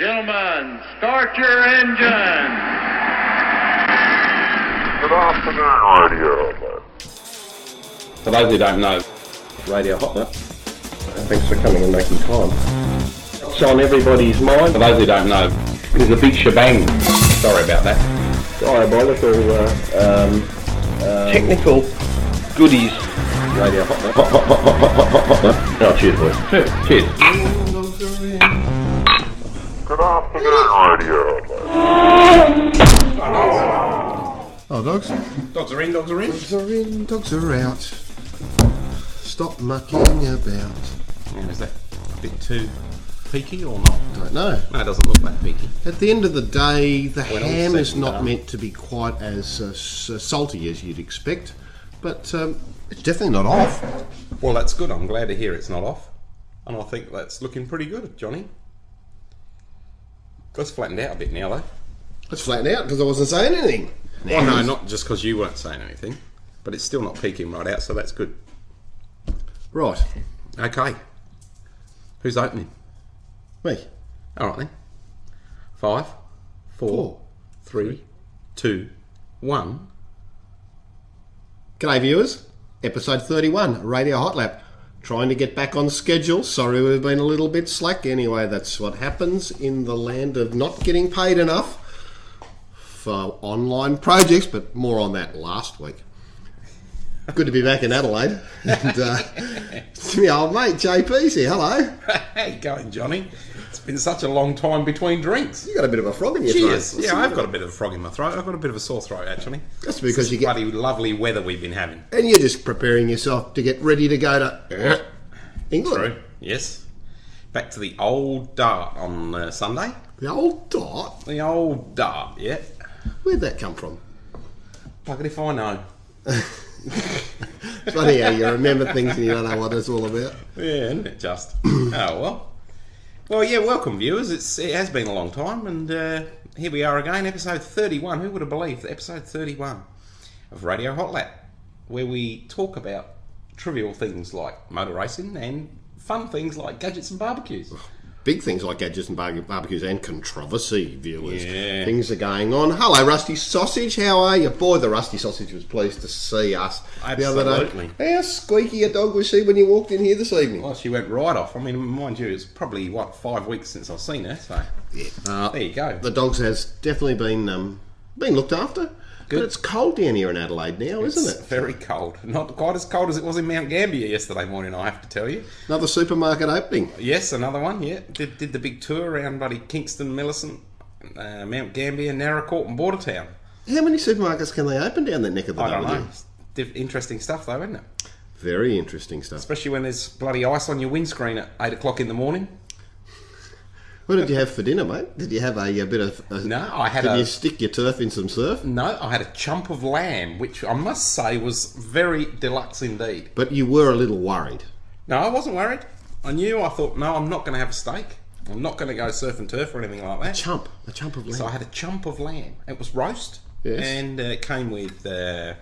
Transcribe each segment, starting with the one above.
Gentlemen, start your engine. Good afternoon, Radio. For those who don't know, Radio Hot Lap. Thanks for coming and making time. It's on everybody's mind. For those who don't know, it's a big shebang. Sorry about that. Diabolical uh, um, um, technical goodies. Radio Hot Lap. Hot, hot, hot, hot, hot, hot, hot, hot. Oh, cheers, boys. Cheers. Cheers. Good afternoon, Radio. Oh, dogs. Dogs are in, dogs are in. Dogs are in, dogs are out. Stop mucking about. Yeah, is that a bit too peaky or not? I don't know. No, it doesn't look that peaky. At the end of the day, the When ham is not done. meant to be quite as uh, uh, salty as you'd expect, but um, it's definitely not off. Well, that's good. I'm glad to hear it's not off. And I think that's looking pretty good, Johnny. Let's flattened out a bit now, though. It's flattened out because I wasn't saying anything. Well, no, not just because you weren't saying anything, but it's still not peaking right out, so that's good. Right, Okay. Who's opening? me. All right then. Five, four, Four. three, two, one. G'day, viewers. Episode 31, Radio Hot Lap. Trying to get back on schedule. Sorry we've been a little bit slack. Anyway, that's what happens in the land of not getting paid enough for online projects, but more on that last week. Good to be back in Adelaide. And, uh, it's my old mate, JP's here. Hello. How you going, Johnny? It's been such a long time between drinks. You got a bit of a frog in your Cheers. throat. Yeah, I've got a bit of a frog in my throat. I've got a bit of a sore throat, actually. That's because you get- bloody lovely weather we've been having. And you're just preparing yourself to get ready to go to England. True. Yes. Back to the old dart on uh, Sunday. The old dot. The old dart, yeah. Where'd that come from? Bugger if I know. Funny how you remember things and you don't know what it's all about. Yeah, isn't it just? oh well. Well, yeah. Welcome, viewers. It's it has been a long time, and uh, here we are again, episode thirty-one. Who would have believed? Episode thirty-one of Radio Hot Lap, where we talk about trivial things like motor racing and fun things like gadgets and barbecues. Big things like gadgets and barbecues and controversy, viewers. Yeah. Things are going on. Hello, Rusty Sausage. How are you? Boy, the Rusty Sausage was pleased to see us the other day. How squeaky a dog was she when you walked in here this evening? Well, she went right off. I mean, mind you, it's probably what five weeks since I've seen her. So Yeah. uh, there you go. The dogs has definitely been um, been looked after. Good. But it's cold down here in Adelaide now, It's isn't it? very cold. Not quite as cold as it was in Mount Gambier yesterday morning. I have to tell you. Another supermarket opening. Yes, another one. Yeah, did, did the big tour around bloody Kingston, Millicent, uh, Mount Gambier, Naracoorte, and Bordertown. How many supermarkets can they open down that neck of the I don't know. Interesting stuff, though, isn't it? Very interesting stuff. Especially when there's bloody ice on your windscreen at eight o'clock in the morning. What did you have for dinner, mate? Did you have a, a bit of? A, No, I had Did a you stick your turf in some surf? no. I had a chump of lamb, which I must say was very deluxe indeed. But you were a little worried. No, I wasn't worried. I knew. I thought, no, I'm not going to have a steak. I'm not going to go surf and turf or anything like that. A chump, a chump of lamb. So I had a chump of lamb. It was roast, Yes. and uh, it came with uh,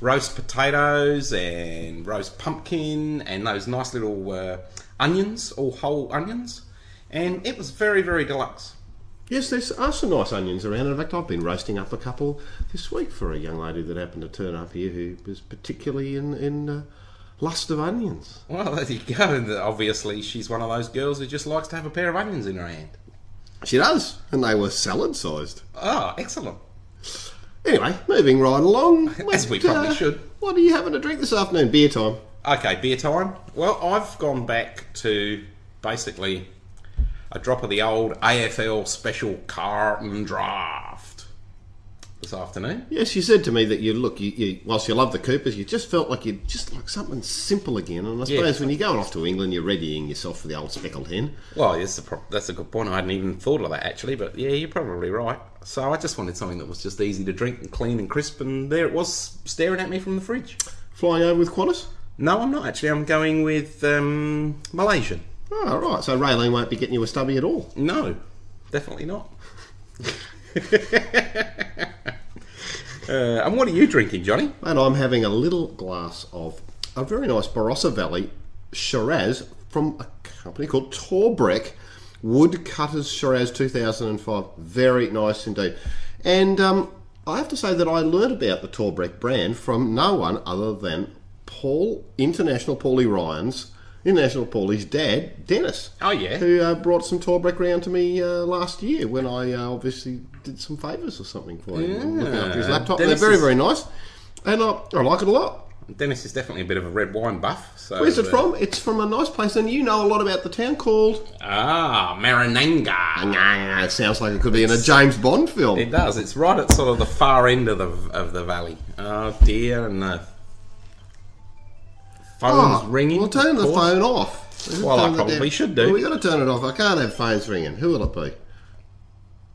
roast potatoes and roast pumpkin and those nice little uh, onions, all whole onions, and it was very, very deluxe. Yes, there's are some nice onions around. In fact, I've been roasting up a couple this week for a young lady that happened to turn up here who was particularly in, in uh, lust of onions. Well, there you go. And obviously, she's one of those girls who just likes to have a pair of onions in her hand. She does, and they were salad sized. Oh, excellent. Anyway, moving right along. As we What, uh, probably should. What are you having to drink this afternoon? Beer time. Okay, beer time. Well, I've gone back to basically a drop of the old AFL special Carlton Draught this afternoon. Yes, you said to me that you look, you, you whilst you love the Coopers, you just felt like you'd just like something simple again. And I suppose when you're going off to England, you're readying yourself for the old speckled hen. Well, that's a, pro- that's a good point. I hadn't even thought of that actually, but yeah, you're probably right. So I just wanted something that was just easy to drink and clean and crisp, and there it was staring at me from the fridge. Flying over with Qantas. No, I'm not actually. I'm going with um, Malaysian. Oh, right. So Raylene won't be getting you a stubby at all. No, definitely not. uh, and what are you drinking, Johnny? And I'm having a little glass of a very nice Barossa Valley Shiraz from a company called Torbreck, Woodcutters Shiraz 2005. Very nice indeed. And um, I have to say that I learned about the Torbreck brand from no one other than Paul, International Paulie Ryan's, International Paulie's dad, Dennis. Oh, yeah. Who uh, brought some Torbreck round to me uh, last year when I uh, obviously did some favours or something for him. looking after his laptop. Dennis They're very, very nice. And I, I like it a lot. Dennis is definitely a bit of a red wine buff. So, Where's it uh, from? It's from a nice place, and you know a lot about the town called. Ah, Marananga. Nah, it sounds like it could be in a James Bond film. It does. It's right at sort of the far end of the of the valley. Oh dear, and the phone's Oh, ringing. Well, turn the phone off. Well, I probably should do. Well, we got to turn it off. I can't have phones ringing. Who will it be?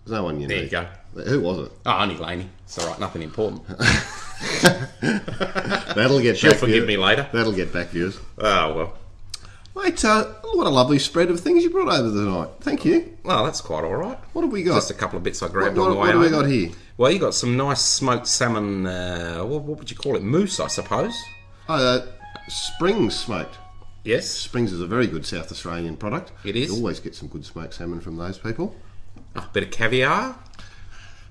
There's no one you know. There you go. Who was it? Oh, only Laney. It's all right. Nothing important. That'll get She'll back. forgive me later. That'll get back viewers. Oh well. Mate, uh, what a lovely spread of things you brought over tonight. Thank you. Well, that's quite all right. What have we got? Just a couple of bits I grabbed what, on the way what have we got here? Well, you got some nice smoked salmon. Uh, what, what would you call it? Moose, I suppose. Oh, uh, Springs smoked. Yes. Springs is a very good South Australian product. It is. You always get some good smoked salmon from those people. A bit of caviar,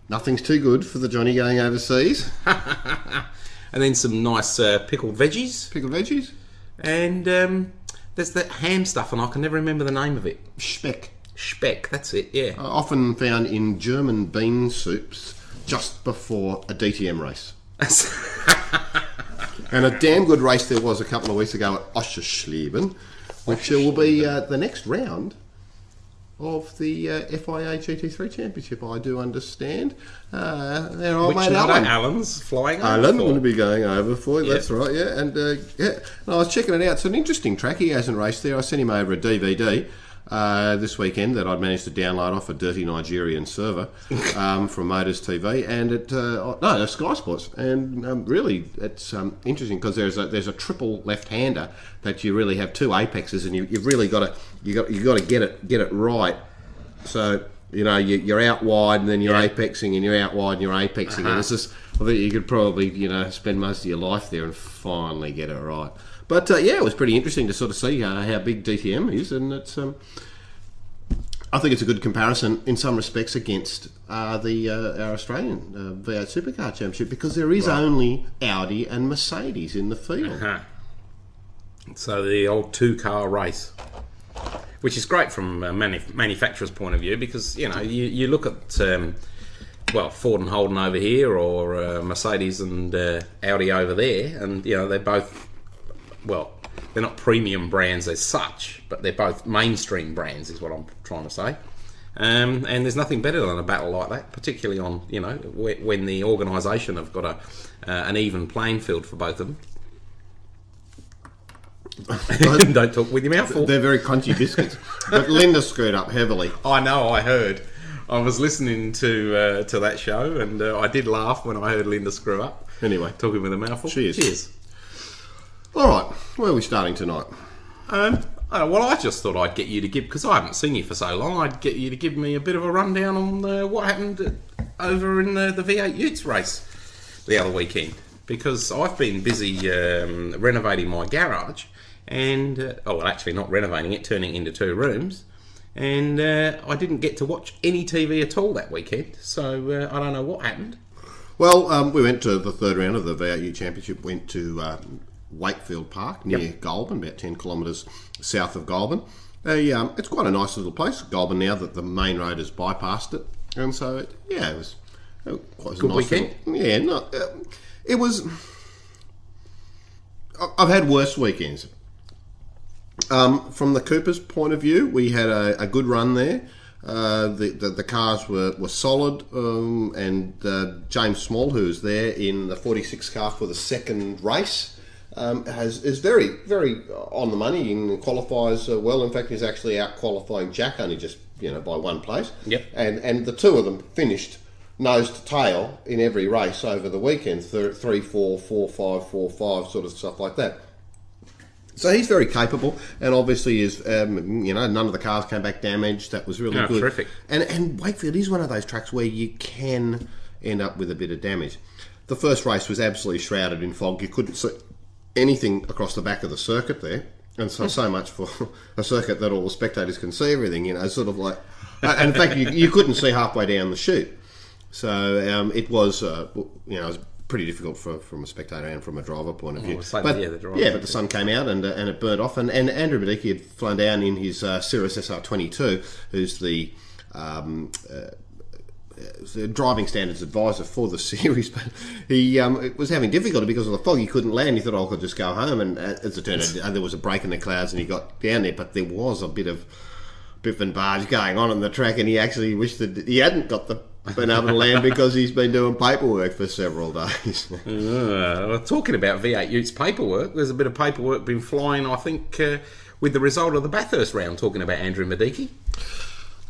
Nothing's too good for the Johnny going overseas. and then some nice uh, pickled veggies, Pickled veggies, and um, there's that ham stuff, and I can never remember the name of it. speck. Speck. That's it. Yeah. Uh, often found in German bean soups just before a DTM race. And a damn good race there was a couple of weeks ago at Oschersleben, which uh, will be uh, the next round of the uh, FIA GT3 Championship, I do understand. Uh, there, old Which mate? Alan. Alan's flying. over Alan for. will be going over for you. Yeah. That's right, yeah. And uh, yeah, and I was checking it out. It's an interesting track. He hasn't raced there. I sent him over a DVD uh, this weekend that I'd managed to download off a dirty Nigerian server um, from Motors TV, and it uh, no, no, Sky Sports. And um, really, it's um, interesting because there's a there's a triple left-hander that you really have two apexes, and you, you've really got to you got you got to get it get it right. So you know you, you're out wide, and then you're Yeah. apexing, and you're out wide, and you're apexing, and it's just I think you could probably you know spend most of your life there and finally get it right. But uh, yeah, it was pretty interesting to sort of see uh, how big DTM is, and it's um, I think it's a good comparison in some respects against uh, the uh, our Australian uh, V8 Supercar Championship because there is only Audi and Mercedes in the field. Huh. So the old two-car race, which is great from a manuf- manufacturer's point of view, because you know you, you look at um, well Ford and Holden over here, or uh, Mercedes and uh, Audi over there, and you know they're both well they're not premium brands as such, but they're both mainstream brands, is what I'm trying to say. Um, and there's nothing better than a battle like that, particularly on you know when the organisation have got a uh, an even playing field for both of them. Don't talk with your mouth full. They're very crunchy biscuits, but Linda screwed up heavily. I know. I heard. I was listening to uh, to that show, and uh, I did laugh when I heard Linda screw up. Anyway, Talking with a mouthful. Cheers. Cheers. All right, where are we starting tonight? Um, uh, well, I just thought I'd get you to give because I haven't seen you for so long. I'd get you to give me a bit of a rundown on uh, what happened over in the, the V8 Utes race the other weekend because I've been busy um, renovating my garage and uh, oh, well, actually not renovating it, turning it into two rooms. And uh, I didn't get to watch any TV at all that weekend, so uh, I don't know what happened. Well, um, we went to the third round of the VAU Championship. Went to um, Wakefield Park near Goulburn, about ten kilometres south of Goulburn. Um, it's quite a nice little place, Goulburn. Now that the main road has bypassed it, and so it, yeah, it was it was a Good nice weekend? little- yeah, not, uh, it was. I've had worse weekends. Um, from the Cooper's point of view, we had a, a good run there. Uh, the, the the cars were, were solid, um, and uh, James Small, who's there in the 46 car for the second race, um, has is very very on the money and qualifies uh, well. In fact, he's actually out qualifying Jack only just you know by one place. Yep. And and the two of them finished nose to tail in every race over the weekend. Th- three, four, four, five, four, five, sort of stuff like that. So he's very capable, and obviously is um, you know none of the cars came back damaged. That was really Oh, good. terrific. And and Wakefield is one of those tracks where you can end up with a bit of damage. The first race was absolutely shrouded in fog. You couldn't see anything across the back of the circuit there. and so so much for a circuit that all the spectators can see everything. You know, sort of like, and in fact, you, you couldn't see halfway down the chute. So um, it was, uh, you know, it was pretty difficult for, from a spectator and from a driver point of view. well, same- but, yeah, yeah, but the sun came out and uh, and it burnt off. And, and Andrew Miedecke had flown down in his uh, Cirrus SR22, who's the um, uh, the driving standards advisor for the series, but he um, was having difficulty because of the fog. He couldn't land. He thought, oh, I could just go home. And uh, as it turned out, uh, there was a break in the clouds, and he got down there. But there was a bit of biff and barge going on in the track, and he actually wished that he hadn't got the been able to land because he's been doing paperwork for several days. Uh, well, talking about V8 Utes paperwork, there's a bit of paperwork been flying, I think, uh, with the result of the Bathurst round, talking about Andrew Miedecke.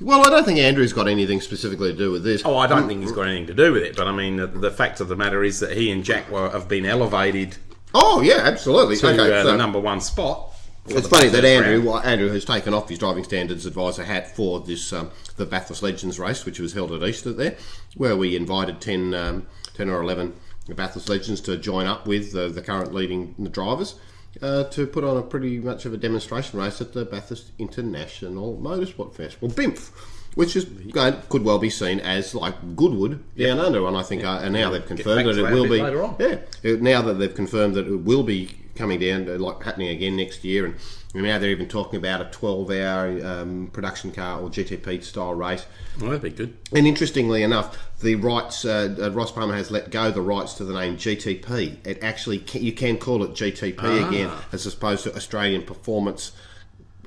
Well, I don't think Andrew's got anything specifically to do with this. Oh, I don't think he's got anything to do with it, but I mean, the, the fact of the matter is that he and Jack were, have been elevated Oh, yeah, absolutely. to okay, uh, so- the number one spot. It's funny that Andrew, well, Andrew has taken off his driving standards advisor hat for this um, the Bathurst Legends race, which was held at Easter there, where we invited 10, um, 10 or eleven Bathurst Legends to join up with the, the current leading drivers. Uh, to put on a pretty much of a demonstration race at the Bathurst International Motorsport Festival, BIMF, which is going, could well be seen as like Goodwood down under, and I think uh, and now they've confirmed that it will be later on. yeah, uh, now that they've confirmed that it will be coming down, uh, like happening again next year, and now they're even talking about a 12-hour um, production car or GTP style race. Well, that'd be good. And interestingly enough, the rights uh, uh, Ross Palmer has let go the rights to the name GTP. It actually ca you can call it GTP again, as opposed to Australian Performance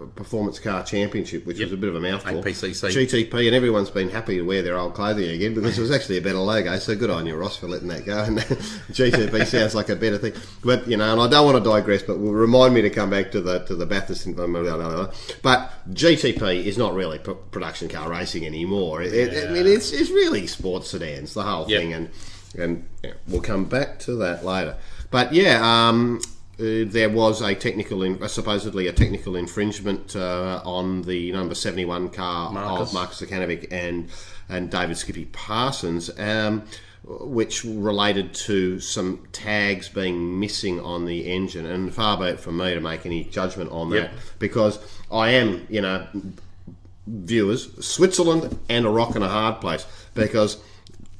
Performance Car Championship, which was a bit of a mouthful. APCC. GTP, and everyone's been happy to wear their old clothing again because it was actually a better logo. So good on you, Ross, for letting that go. And GTP sounds like a better thing. But you know, and I don't want to digress, but will remind me to come back to the to the Bathurst. and- But GTP is not really p- production car racing anymore. It, it- I mean, it's it's really sports sedans, the whole Yep. thing, and and yeah, we'll come back to that later. But yeah. Um, uh, there was a technical, in, uh, supposedly a technical infringement uh, on the number seventy-one car Marcus. of Marcus Zukanovic and and David Skippy Parsons, um, which related to some tags being missing on the engine. And far be it from me to make any judgment on that, Yep. because I am, you know, viewers, Switzerland and a rock and a hard place because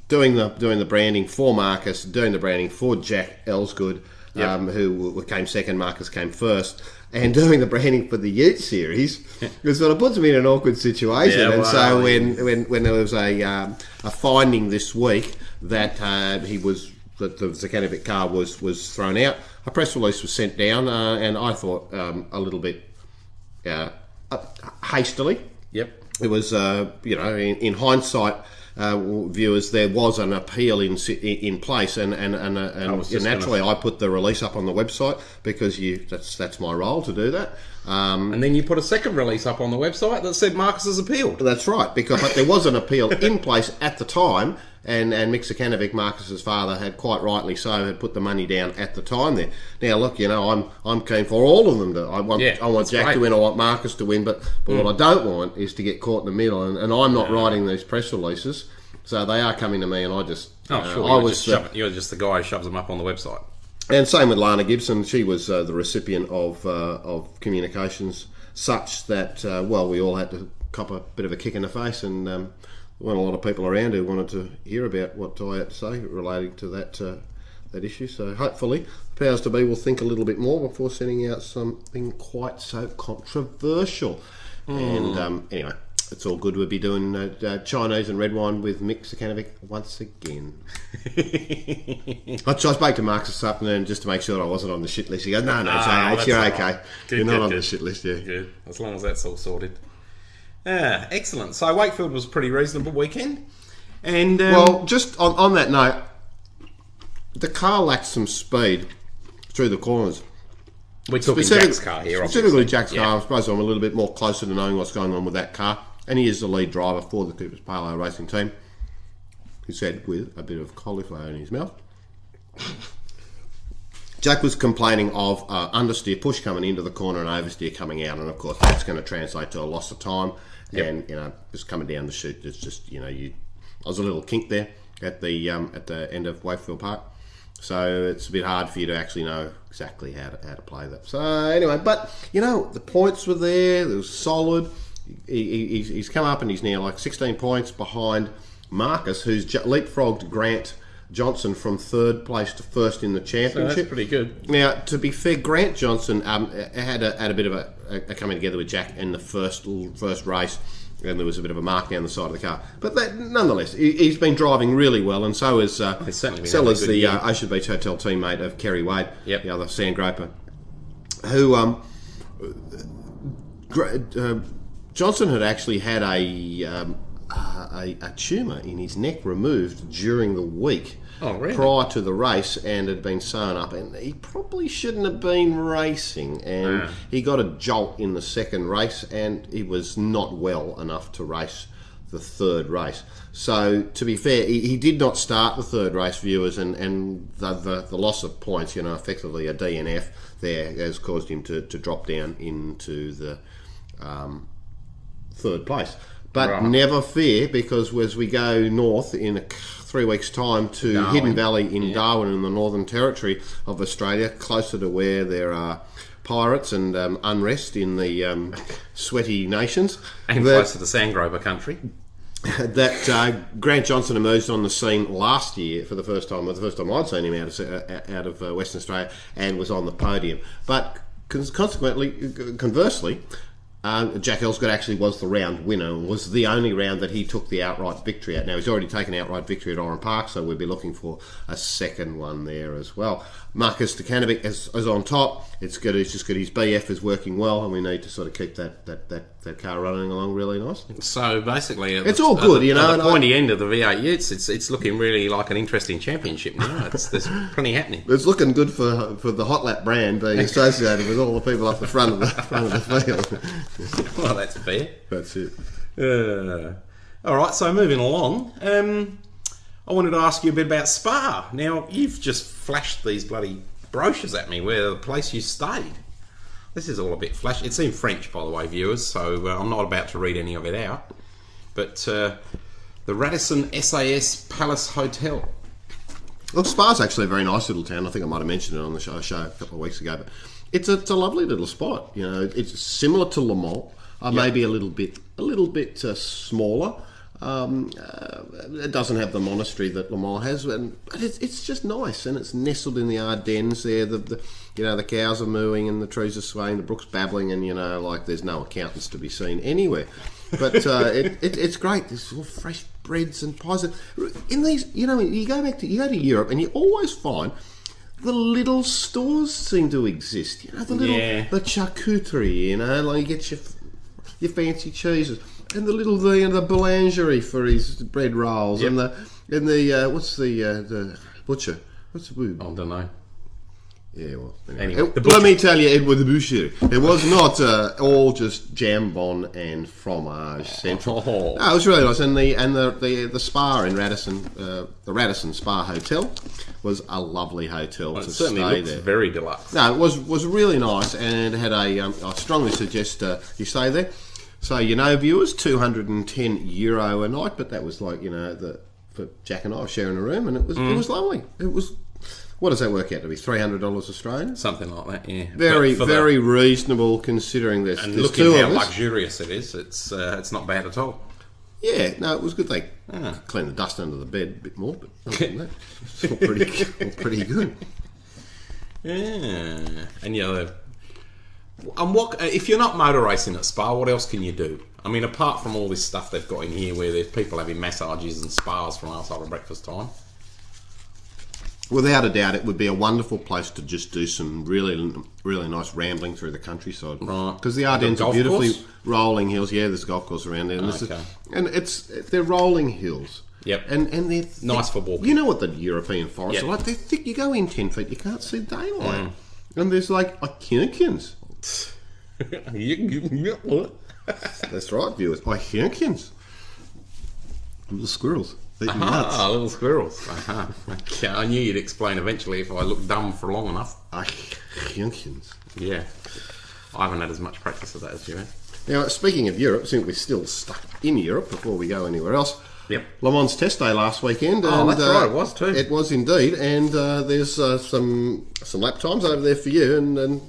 doing the doing the branding for Marcus, doing the branding for Jack Elsegood, um, who came second, Marcus came first, and doing the branding for the Ute series, it sort of puts me in an awkward situation. Yeah, and well, so when, when when there was a um, a finding this week that uh, he was that the Zukanovic car was was thrown out, a press release was sent down, uh, and I thought um, a little bit uh, uh, hastily. Yep. It was, uh, you know, in, in hindsight, uh, viewers, there was an appeal in in place, and and and, uh, and was just naturally, I put the release up on the website because you that's that's my role to do that. Um, And then you put a second release up on the website that said Marcus has appealed. that's right, because but there was an appeal in place at the time, and and Mick Zukanovic, Marcus's father, had quite rightly so had put the money down at the time. There, now look, you know, I'm I'm keen for all of them to. I want Yeah, I want Jack great. to win, I want Marcus to win, but but what I don't want is to get caught in the middle, and, and I'm not writing these press releases, so they are coming to me, and I just Oh, uh, sure. I You're, was just shoving- you're just the guy who shoves them up on the website. and same with Lana Gibson. She was uh, the recipient of uh, of communications such that uh, well, we all had to cop a bit of a kick in the face, and um, there weren't a lot of people around who wanted to hear about what I had to say relating to that uh, that issue. So hopefully, the powers to be will think a little bit more before sending out something quite so controversial. And um, anyway. It's all good. We'll be doing uh, uh, Chinese and red wine with Mick Zukanovic once again. I, I spoke to Marcus this afternoon just to make sure I wasn't on the shit list. He goes, "No, no, it's Ah. You're okay. Good, You're not good, on good. the shit list, yeah." Good, as long as that's all sorted. Yeah, excellent. So Wakefield was a pretty reasonable weekend, and um, Well, just on, on that note, the car lacked some speed through the corners. we're talking Specific- Jack's car here. Specifically, obviously. Jack's Yeah. car. I suppose I'm a little bit more closer to knowing what's going on with that car. And he is the lead driver for the Cooper's Palo Racing team. He said with a bit of cauliflower in his mouth. Jack was complaining of uh, understeer push coming into the corner and oversteer coming out, and of course that's going to translate to a loss of time. And you know, just coming down the chute, it's just you know, you. I was a little kink there at the um, at the end of Wakefield Park, So it's a bit hard for you to actually know exactly how to, how to play that. So anyway, but you know the points were there. It was solid. He, he, he's come up and he's now like 16 points behind Marcus, who's leapfrogged Grant Johnson from third place to first in the So championship. that's pretty good. Now, to be fair, Grant Johnson um, had a had a bit of a, a coming together with Jack in the first first race, and there was a bit of a mark down the side of the car. But that, nonetheless, he, he's been driving really well, and so is uh, He's certainly been Sellers, the uh, Ocean Beach Hotel teammate of Kerry Wade, Yep. the other sand groper, who um, uh, Johnson had actually had a, um, a a tumour in his neck removed during the week Oh, really? prior to the race, and had been sewn up, and he probably shouldn't have been racing, and Ah. he got a jolt in the second race, and he was not well enough to race the third race. So, to be fair, he, he did not start the third race, viewers, and, and the, the, the loss of points, you know, effectively a DNF there has caused him to, to drop down into the um, third place. But Right. never fear, because as we go north in a, three weeks' time to Darwin. Hidden Valley in Darwin in the Northern Territory of Australia, closer to where there are pirates and um, unrest in the um, sweaty nations, And that- close to the Sandgroper country. that uh, Grant Johnson emerged on the scene last year for the first time, well, the first time I'd seen him out of uh, out of uh, Western Australia, and was on the podium. But con- consequently, conversely, uh, Jack Elsegood actually was the round winner, was the only round that he took the outright victory at. Now he's already taken outright victory at Oran Park, so we'll be looking for a second one there as well. Marcus Zukanovic is, is on top. It's good. It's just good. His BF is working well, and we need to sort of keep that that, that, that car running along really nicely. So basically, It's the- all good, the- you know, At the I- pointy end of the V8 Utes, it's it's looking really like an interesting championship now. It's, there's plenty happening. It's looking good for for the Hot Lap brand being associated with all the people up the front of the front of the field. Well, that's fair. That's it. Uh, all right, so moving along, um, I wanted to ask you a bit about Spa. Now, you've just flashed these bloody brochures at me where the place you stayed. This is all a bit flash. It's in French, by the way, viewers, so uh, I'm not about to read any of it out. But uh, the Radisson SAS Palace Hotel. Look, Spa's actually a very nice little town. I think I might have mentioned it on the show, show a couple of weeks ago, but it's a, it's a lovely little spot. You know, it's similar to Le Mans, uh, maybe a little bit a little bit uh, smaller. Um, uh, it doesn't have the monastery that Le Mans has, and, but it's, it's just nice, and it's nestled in the Ardennes there. The, the you know the cows are mooing and the trees are swaying, the brook's babbling, and you know like there's no accountants to be seen anywhere. But uh, it, it, it's great. There's all fresh breads and pies. In these, you know, you go back to you go to Europe, and you always find the little stores seem to exist. You know, the little Yeah. the charcuterie. You know, like you get your your fancy cheeses and the little the the boulangerie for his bread rolls and the and the uh, what's the uh, the butcher. What's the word? I don't know. Yeah, well, Anyway, It- the let me tell you, it was the boucherie. It was not uh, all just jambon and fromage central. Oh. No, it was really nice, and the and the the, the spa in Radisson, uh, the Radisson Spa Hotel, was a lovely hotel It to certainly stay there. very deluxe. No, it was was really nice, and it had a. Um, I strongly suggest uh, you stay there. So you know, viewers, two hundred and ten euro a night, but that was like you know the for Jack and I sharing a room, and it was Mm. it was lovely. It was. What does that work out to be? Three hundred dollars Australian. Something like that, yeah. Very, for the- very reasonable considering this. and there's looking how luxurious it is, it's uh, it's not bad at all. Yeah, no, it was good. They Ah. cleaned the dust under the bed a bit more, but other than that, it's all pretty, all pretty good. Yeah, and you know, and what if you're not motor racing at Spa? What else can you do? I mean, apart from all this stuff they've got in here, where there's people having massages and spas from outside of breakfast time. Without a doubt, it would be a wonderful place to just do some really, really nice rambling through the countryside. Right. Because the Ardennes The are beautifully course? rolling hills. Yeah, there's a golf course around there, and, this is- Okay. and it's they're rolling hills. Yep. And and they're thick. Nice for walking. You know what the European forests Yep. are like? They're thick. You go in ten feet, you can't see daylight. Mm. And there's like Ikinikians. That's right, viewers. Ikinikians. Little squirrels. Eating nuts. Ah, little squirrels. Uh-huh. Okay, I knew you'd explain eventually if I looked dumb for long enough. Ikinikians. Yeah, I haven't had as much practice of that as you have. Now, speaking of Europe, since we're still stuck in Europe before we go anywhere else, Yep. Le Mans Test Day last weekend. Oh, and, that's uh, right, it was too. It was indeed, and uh, there's uh, some some lap times over there for you. And, and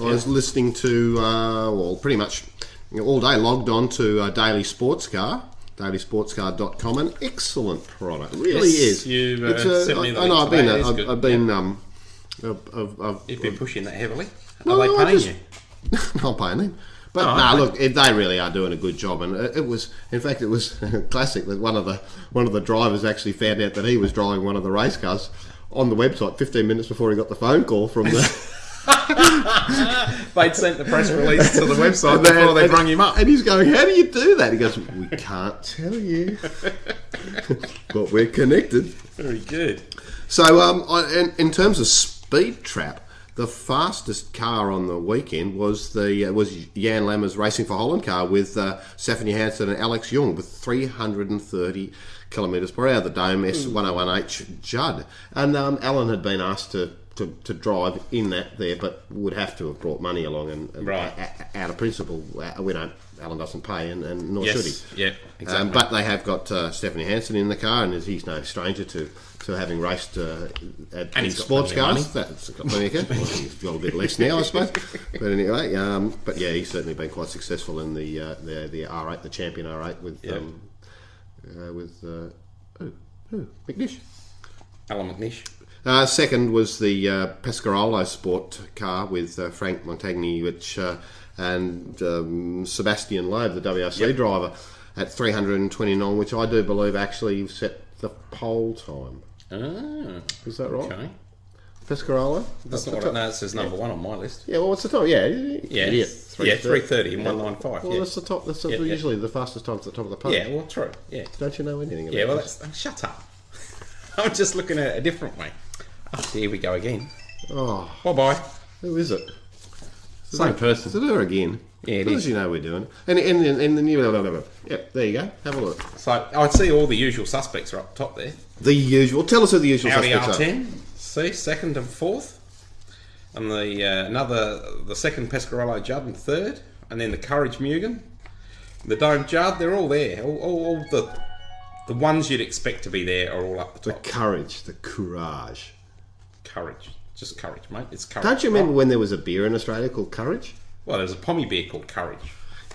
I was listening to uh, well, pretty much all day logged on to uh, Daily Sports Car. DailySportsCar.com, an excellent product, really Yes, is. you, uh, a- sent me the I, know, I've been, uh, is I've, I've been, yeah. um, I've, I've, I've, You've been pushing that heavily. Are Well, they paying just- you? not paying them. But Oh, no, okay. look, it, they really are doing a good job, and it, it was, in fact, it was classic that one of the one of the drivers actually found out that he was driving one of the race cars on the website 15 minutes before he got the phone call from the. They'd sent the press release to the website And they- before they rung him up. And he's going, "How do you do that?" He goes, "We can't tell you, but we're connected." Very good. So, um, I, in, in terms of speed trap, the fastest car on the weekend was the uh, was Jan Lammer's Racing for Holland car with uh, Stefan Johansson and Alex Yoong with 330 kilometres per hour. The Dome S101H Judd, and um, Alan had been asked to, to, to drive in that there, but would have to have brought money along. And, and Right. a- a- out of principle, uh, we don't. Alan doesn't pay, and, and nor Yes. should he. Yeah, exactly. Um, but they have got uh, Stefan Johansson in the car, and he's no stranger to, to having raced uh, at And in he's got sports cars. That's got plenty of. Well, he's got a bit less now, I suppose. But anyway, um, but yeah, he's certainly been quite successful in the uh, the, the R8, the champion R8 with Yeah. um, uh, with uh, who, who McNish. Allan McNish. Uh, second was the uh, Pescarolo Sport car with uh, Franck Montagny, which uh, and um, Sebastian Loeb, the WRC driver, at 329, which I do believe actually set the pole time. Ah, Is that right? okay. Pescarolo? That's not what it, no, it says number one on my list. Yeah, well, what's the time? Yeah, Yeah, idiot. yeah, three thirty and one nine five. Well, Yeah. that's the top. That's Yeah, yeah. usually the fastest time to the top of the pole. yeah, well, true. Yeah, Don't you know anything about yeah. Well, that's oh, shut up. I'm just looking at it a different way. Oh, here we go again. Oh, Bye bye. who is it? Same Is person. it her again? Yeah, it is. you know we're doing. And and and, and the new. Yep, there you go. Have a look. So I'd see all the usual suspects are up top there. The usual. Tell us who the usual Audi suspects are. R10, see second and fourth, and the uh, another the second Pescarolo Judd and third, and then the Courage Mugen, the Dome Judd. They're all there. All, all, all the the ones you'd expect to be there are all up the top. The courage, the courage. Courage, just courage, mate. It's courage. Don't you remember when there was a beer in Australia called Courage? Well, there's a pommy beer called Courage.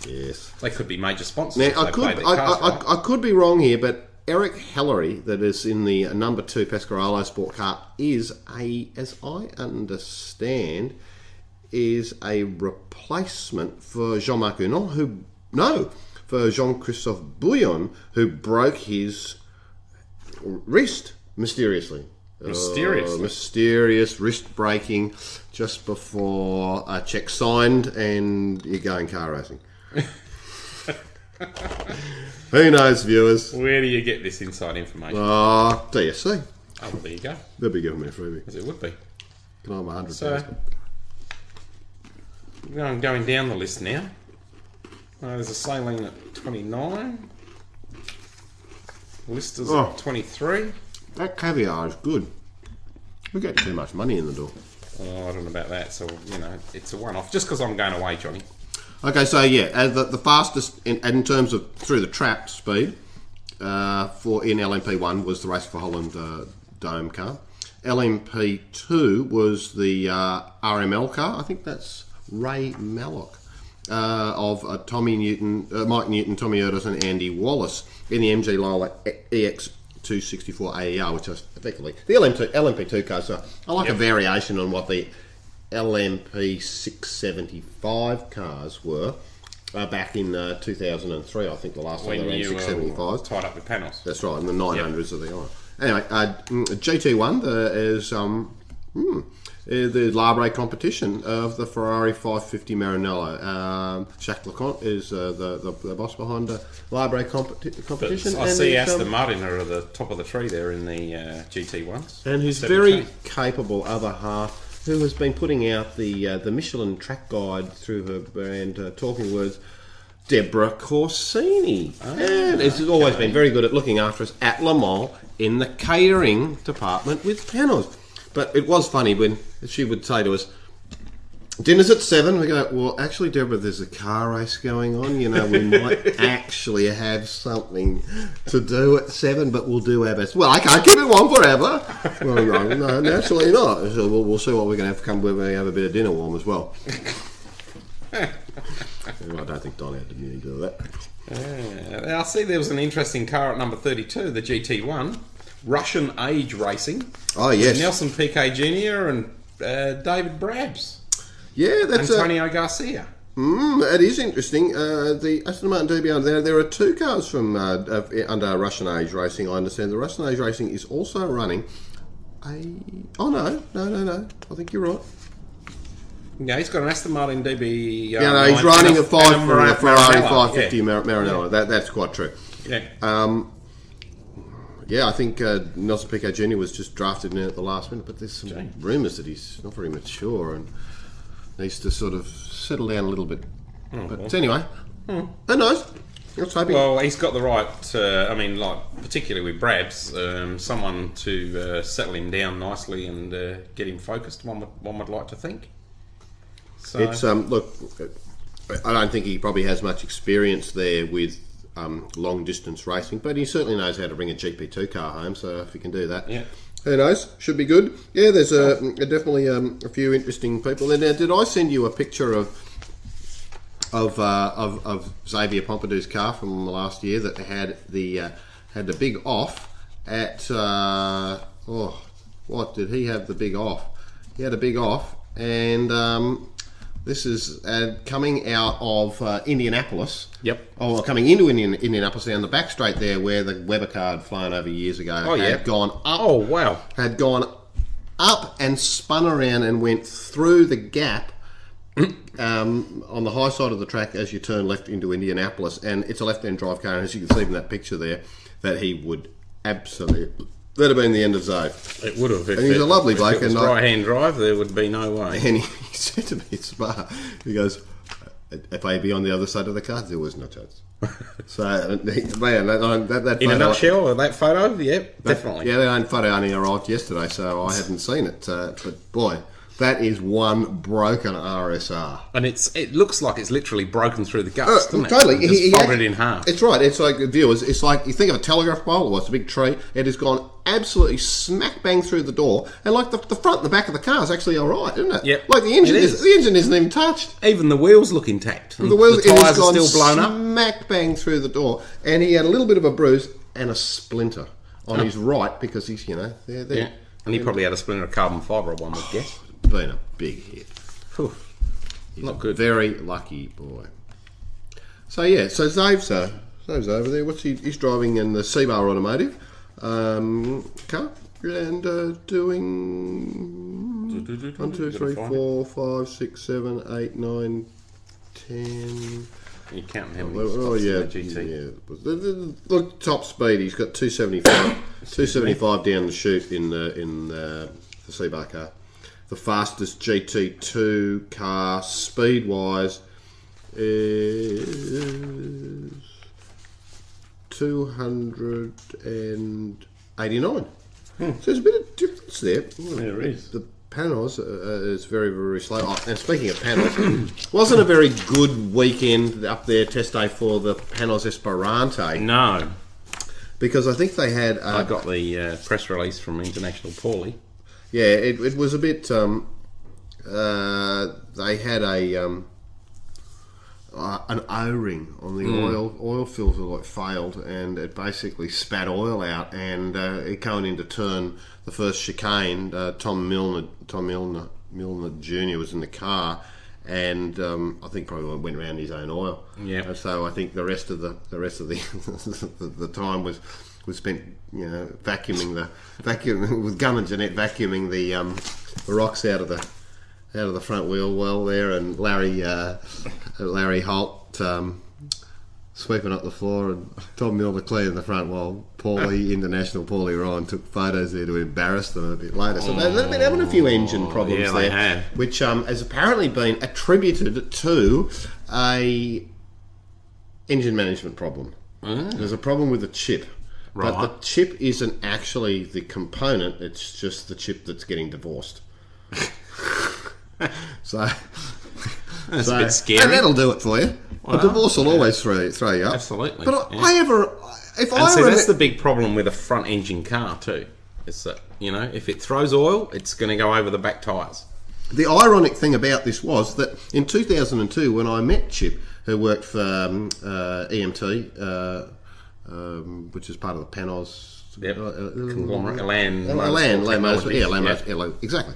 Yes. They could be major sponsors. Now if I they could their I, cards I, right. I, I could be wrong here, but Eric Hélary, that is in the number two Pescarolo sport car, is a, as I understand, is a replacement for Jean-Marc Gounon, who no, for Jean-Christophe Bouillon, who broke his wrist mysteriously. Mysteriously? Uh, mysterious wrist breaking just before a check signed and you're going car racing. Who knows, viewers? Where do you get this inside information? Ah, DSC. oh, there you go. They'll be giving me a freebie. As it would be. Can I have a hundred So. I'm going down the list now. Uh, there's a Saleen at 29. Listers Oh. at 23. That caviar is good. We're getting too much money in the door. Oh, I don't know about that. So, you know, it's a one off. Just because I'm going away, Johnny. Okay, so yeah, as the, the fastest in, in terms of through the trap speed uh, for in LMP1 was the Race for Holland uh, Dome car. LMP2 was the uh, RML car. I think that's Ray Mallock uh, of uh, Tommy Newton, uh, Mike Newton, Tommy Erdos, and Andy Wallace in the MG Lola EX. 264 AER, which is effectively the LMP2, LMP2 car. So I like a variation on what the LMP 675 cars were uh, back in uh, 2003. I think the last time When they ran were 675s. tied up with panels. That's right, in the 900s of the iron. Anyway, uh, mm, GT1 the, is um, hmm, uh, the Larbre competition of the Ferrari 550 Maranello. Um, Jacques Leconte is uh, the, the, the boss behind the Larbre competi- But competition. I see Aston um, Martin are at the top of the tree there in the uh, GT ones. and 7K. very capable other half, who has been putting out the uh, the Michelin track guide through her brand uh, Talking Words, Deborah Corsini, and it's always been very good at looking after us at Le Mans in the catering department with panels. But it was funny when she would say to us, dinner's at seven. We go. Well, actually, Deborah, there's a car race going on. You know, we might actually have something to do at seven, but we'll do our best. Well, I can't keep it on forever. well, no, no, naturally not. So we'll, we'll see what we're going to have come when we have a bit of dinner warm as well. I don't think Don had to really do that. Uh, I see there was an interesting car at number 32, the GT1. Russian Age Racing. Oh yes, Nelson Piquet Jr. and uh, David Brabs. yeah, that's a, Antonio Garcia. Mm, that is interesting. Uh, the Aston Martin DB, there, there are two cars from uh, under Russian Age Racing. I understand the Russian Age Racing is also running a. Oh no, no, no, no! I think you're right. Yeah, he's got an Aston Martin DB. Uh, Yeah, no, he's running a five a Ferrari Maranello. 550 Yeah. That, that's quite true. Yeah. Um, yeah, I think uh, Nelson Piquet Jr. was just drafted in at the last minute, but there's some rumours that he's not very mature and needs to sort of settle down a little bit. But anyway, who knows? Well, he's got the right. Uh, I mean, like particularly with Brabs, um, someone to uh, settle him down nicely and uh, get him focused. One would, one would like to think. So, It's um look, I don't think he probably has much experience there with um, long distance racing, but he certainly knows how to bring a GP2 car home. So if he can do that, Yeah. who knows? Should be good. Yeah, there's a, definitely um, a few interesting people. And now, did I send you a picture of? Of, uh, of, of Xavier Pompidou's car from last year that had the uh, had the big off at uh, oh what did he have the big off? He had a big off, and um, this is uh, coming out of uh, Indianapolis. Yep. Oh, coming into Indian, Indianapolis down the back straight there, where the Webber car had flown over years ago. Oh, yeah. had gone up. Oh wow! had gone up and spun around and went through the gap um, on the high side of the track as you turn left into Indianapolis. And it's a left-hand drive car, and as you can see from that picture there, that he would absolutely. That'd have been the end of Zoe. It would have. And he's it- a lovely if bloke It was and I- right hand drive. There would be no way. And he, he said to me at Spa, he goes, if I'd be on the other side of the car, there was no chance. so, man, that, that, that In a photo- nutshell, that photo, yep, definitely. Yeah, that own photo only arrived yesterday, so I hadn't seen it. Uh, but boy, that is one broken RSR. And it's it looks like it's literally broken through the guts, Uh, doesn't it? totally. It's He- he folded in half. It's right. It's like the viewers. It's like you think of a telegraph pole. Well, it's a big tree. It has gone absolutely smack bang through the door, and like the, the front and the back of the car is actually all right, isn't it? Yep. Like the engine is. is. The engine isn't even touched. Even the wheels look intact. The wheels the it has tyres are still blown up. Smack bang through the door, and he had a little bit of a bruise and a splinter on his right because he's you know they're, they're Yeah. And he probably had a splinter of carbon fibre, one would guess. Been a big hit. Phew. Not good. Very lucky boy. So yeah, so Zave's uh, Zave's over there. What's he? He's driving in the Seabar Automotive um, car and uh, doing one, two, three, four, five, six, seven, eight, nine, ten. You're counting how many Oh, oh yeah, in the GT. yeah. Look, top speed. He's got two seventy five, two seventy five down the chute in the in the, the Seabar car. The fastest GT two car speed wise is two hundred and eighty nine. So there's a bit of difference there. There is. The Panoz uh, uh, is very very slow. Oh, and speaking of Panoz, wasn't a very good weekend up there test day for the Panoz Esperante No. because I think they had uh, I got the uh, press release from International Paulie. Yeah it, it was a bit um, uh, they had a um, uh, an O-ring on the oil oil filter like failed and it basically spat oil out and uh, it going into turn. The first chicane uh, Tom Milner Tom Milner Milner Jr was in the car and um, I think probably went around his own oil. Yeah. So I think the rest of the the rest of the the, the time was was spent you know vacuuming the vacuum with Gun and Jeanette vacuuming the um, the rocks out of the out of the front wheel well there, and Larry uh, Larry Holt um, sweeping up the floor, and Tom Milner cleaning the front while Paulie International Paulie Ryan took photos there to embarrass them a bit later. So they- they've been having a few engine problems yeah, there, which um, has apparently been attributed to a engine management problem. There's a problem with the chip. But the chip isn't actually the component, it's just the chip that's getting divorced. so, That's so a bit scary. and that'll do it for you. a divorce will always throw throw you up. Absolutely, But I, yeah. I ever, if And I see, were that's the big problem with a front engine car too. Is that you know if it throws oil, it's going to go over the back tyres. The ironic thing about this was that in 2002, when I met Chip, who worked for um, uh, EMT, uh, um, which is part of the Panoz Yep. uh, uh, Conglomerate, Land, uh, Motorsport Land, Land Motorsport, Technologies, yeah, Land yep. Yeah, exactly.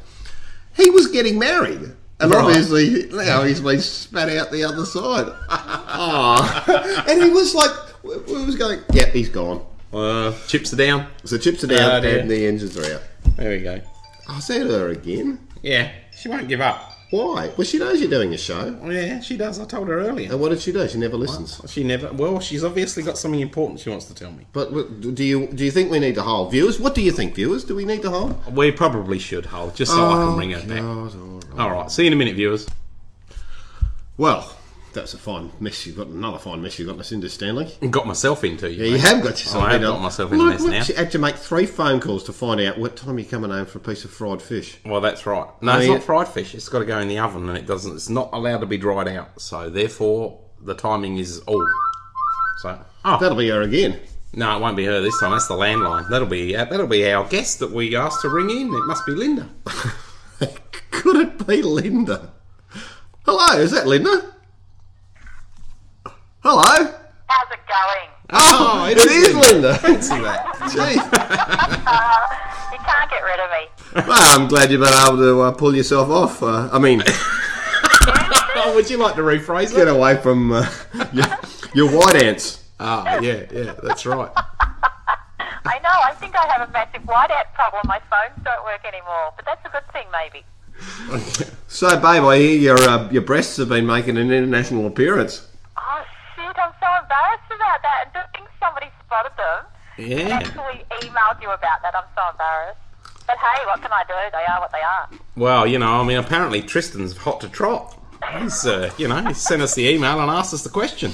He was getting married. And Right. obviously now he's been spat out the other side. And he was like, we was going, yeah, he's gone. Uh, chips are down. So chips are down Oh, and the engines are out. There we go. I said her again. Yeah, she won't give up. Why? Well, she knows you're doing a show. Oh, yeah, she does. I told her earlier. And what did she do? She never listens. She never. Well, she's obviously got something important she wants to tell me. But what- do you do you think we need to hold viewers? What do you think, viewers? Do we need to hold? We probably should hold just so I can oh, ring her back. God, all right. All right. See you in a minute, viewers. Well, that's a fine mess you've got. Another fine mess you've got us into, Stanley. And got myself into you. Yeah, you mate. have got yourself. I have got myself in Look, this now. Had to make three phone calls to find out what time you're coming home for a piece of fried fish. Well, that's right. No, it's not fried fish. It's got to go in the oven, and it doesn't. It's not allowed to be dried out. So therefore, the timing is all. So oh That'll be her again. no, it won't be her this time. That's the landline. That'll be uh, that'll be our guest that we asked to ring in. It must be Linda. Could it be Linda? Hello, is that Linda? Hello. How's it going? Oh, it is Linda. Fancy that. Gee. You can't get rid of me. Well, I'm glad you've been able to uh, pull yourself off. Uh, I mean, Oh, would you like to rephrase get that? away from uh, your, your white ants. Ah, yeah, yeah, that's right. I know, I think I have a massive whiteout problem. My phones don't work anymore. But that's a good thing, maybe. So, babe, I hear your uh, your breasts have been making an international appearance. Oh, shit, I'm so embarrassed about that. And to think somebody spotted them. Yeah. Actually emailed you about that. I'm so embarrassed. But hey, what can I do? They are what they are. Well, you know, I mean, apparently Tristan's hot to trot. He's, uh, you know, he sent us the email and asked us the question.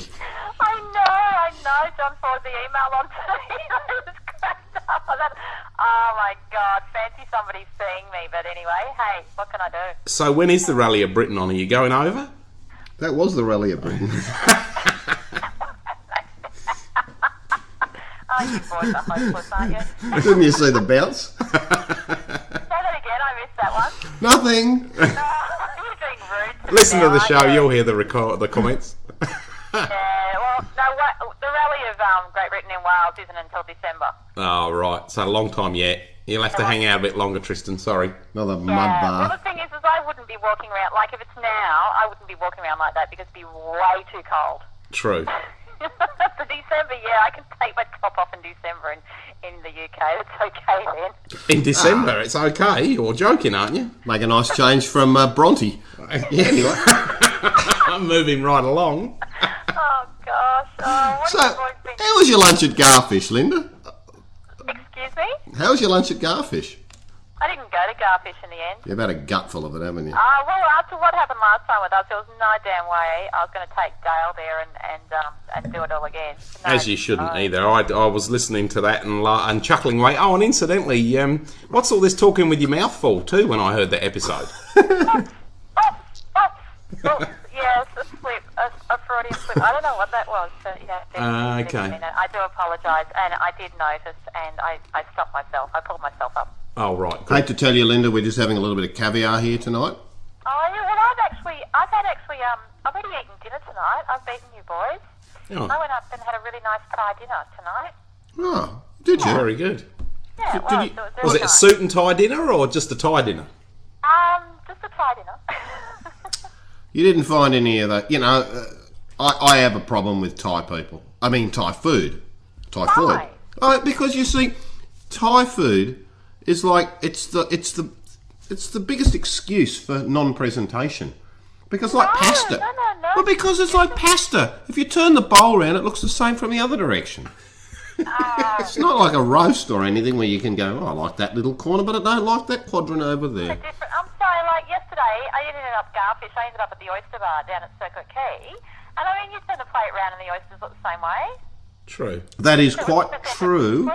I know, I know. John forwarded the email on to me. I was cracked up. I thought, oh my god, fancy somebody seeing me. But anyway, hey, what can I do? So, when is the Rally of Britain on? Are you going over? That was the rally of Britain. You boys are hopeless, aren't you? Didn't you see the bounce? Say that again. I missed that one. Nothing. Oh, you're being rude. To me Listen to the show, you? you'll hear the record, the comments. Yeah, well, no, what, the rally of um, Great Britain and Wales isn't until December. oh, right. So, a long time yet. You'll have to hang out a bit longer, Tristan. Sorry. Another mud Yeah. Well, the bath. thing is, is I wouldn't be walking around like if it's now. I wouldn't be walking around like that because it'd be way too cold. True. For December, yeah, I can take my top off in December in, in the UK. It's okay then. In December, it's okay. You're joking, aren't you? Make a nice change from uh, Bronte. Anyway. I'm moving right along. Oh gosh. Oh, what So, have you boys been? how was your lunch at Garfish, Linda? Excuse me? How was your lunch at Garfish? I didn't go to Garfish in the end. You've had a gutful of it, haven't you? Uh, well, after what happened last time with us, there was no damn way I was going to take Dale there and and um, and do it all again. No, As you shouldn't no. either. I, I was listening to that and la- and chuckling away. Oh, and incidentally, um, what's all this talking with your mouth for too? When I heard that episode, Oh, oh, oh, yeah, it's a slip, a, a Freudian slip. I don't know what that was, but yeah. it Ah, okay. didn't mean it. I do apologise, and I did notice, and I, I stopped myself. I pulled myself up. oh right, good. Hate to tell you, Linda, we're just having a little bit of caviar here tonight. Oh, yeah, well, I've actually, I've had actually, um, I've already eaten dinner tonight. I've beaten you boys. Oh, I went up and had a really nice Thai dinner tonight. Oh, did you? very good. Yeah, Did it was. you- it was, was very it a suit and tie dinner or just a tie dinner? Um, just a tie dinner. You didn't find any of that. You know, uh, I, I have a problem with Thai people. I mean, Thai food. Thai food. Why? Oh, because you see, Thai food is like it's the it's the it's the biggest excuse for non-presentation. Because like No, pasta. no, no, no. Well, because it's like pasta. If you turn the bowl around, it looks the same from the other direction. Ah. it's not like a roast or anything where you can go, oh, I like that little corner, but I don't like that quadrant over there. I'm sorry, like yesterday, I ended up Garfish. I ended up at the Oyster Bar down at Circular Quay. And I mean, you turn the plate round and the oysters look the same way. True. That is So quite true.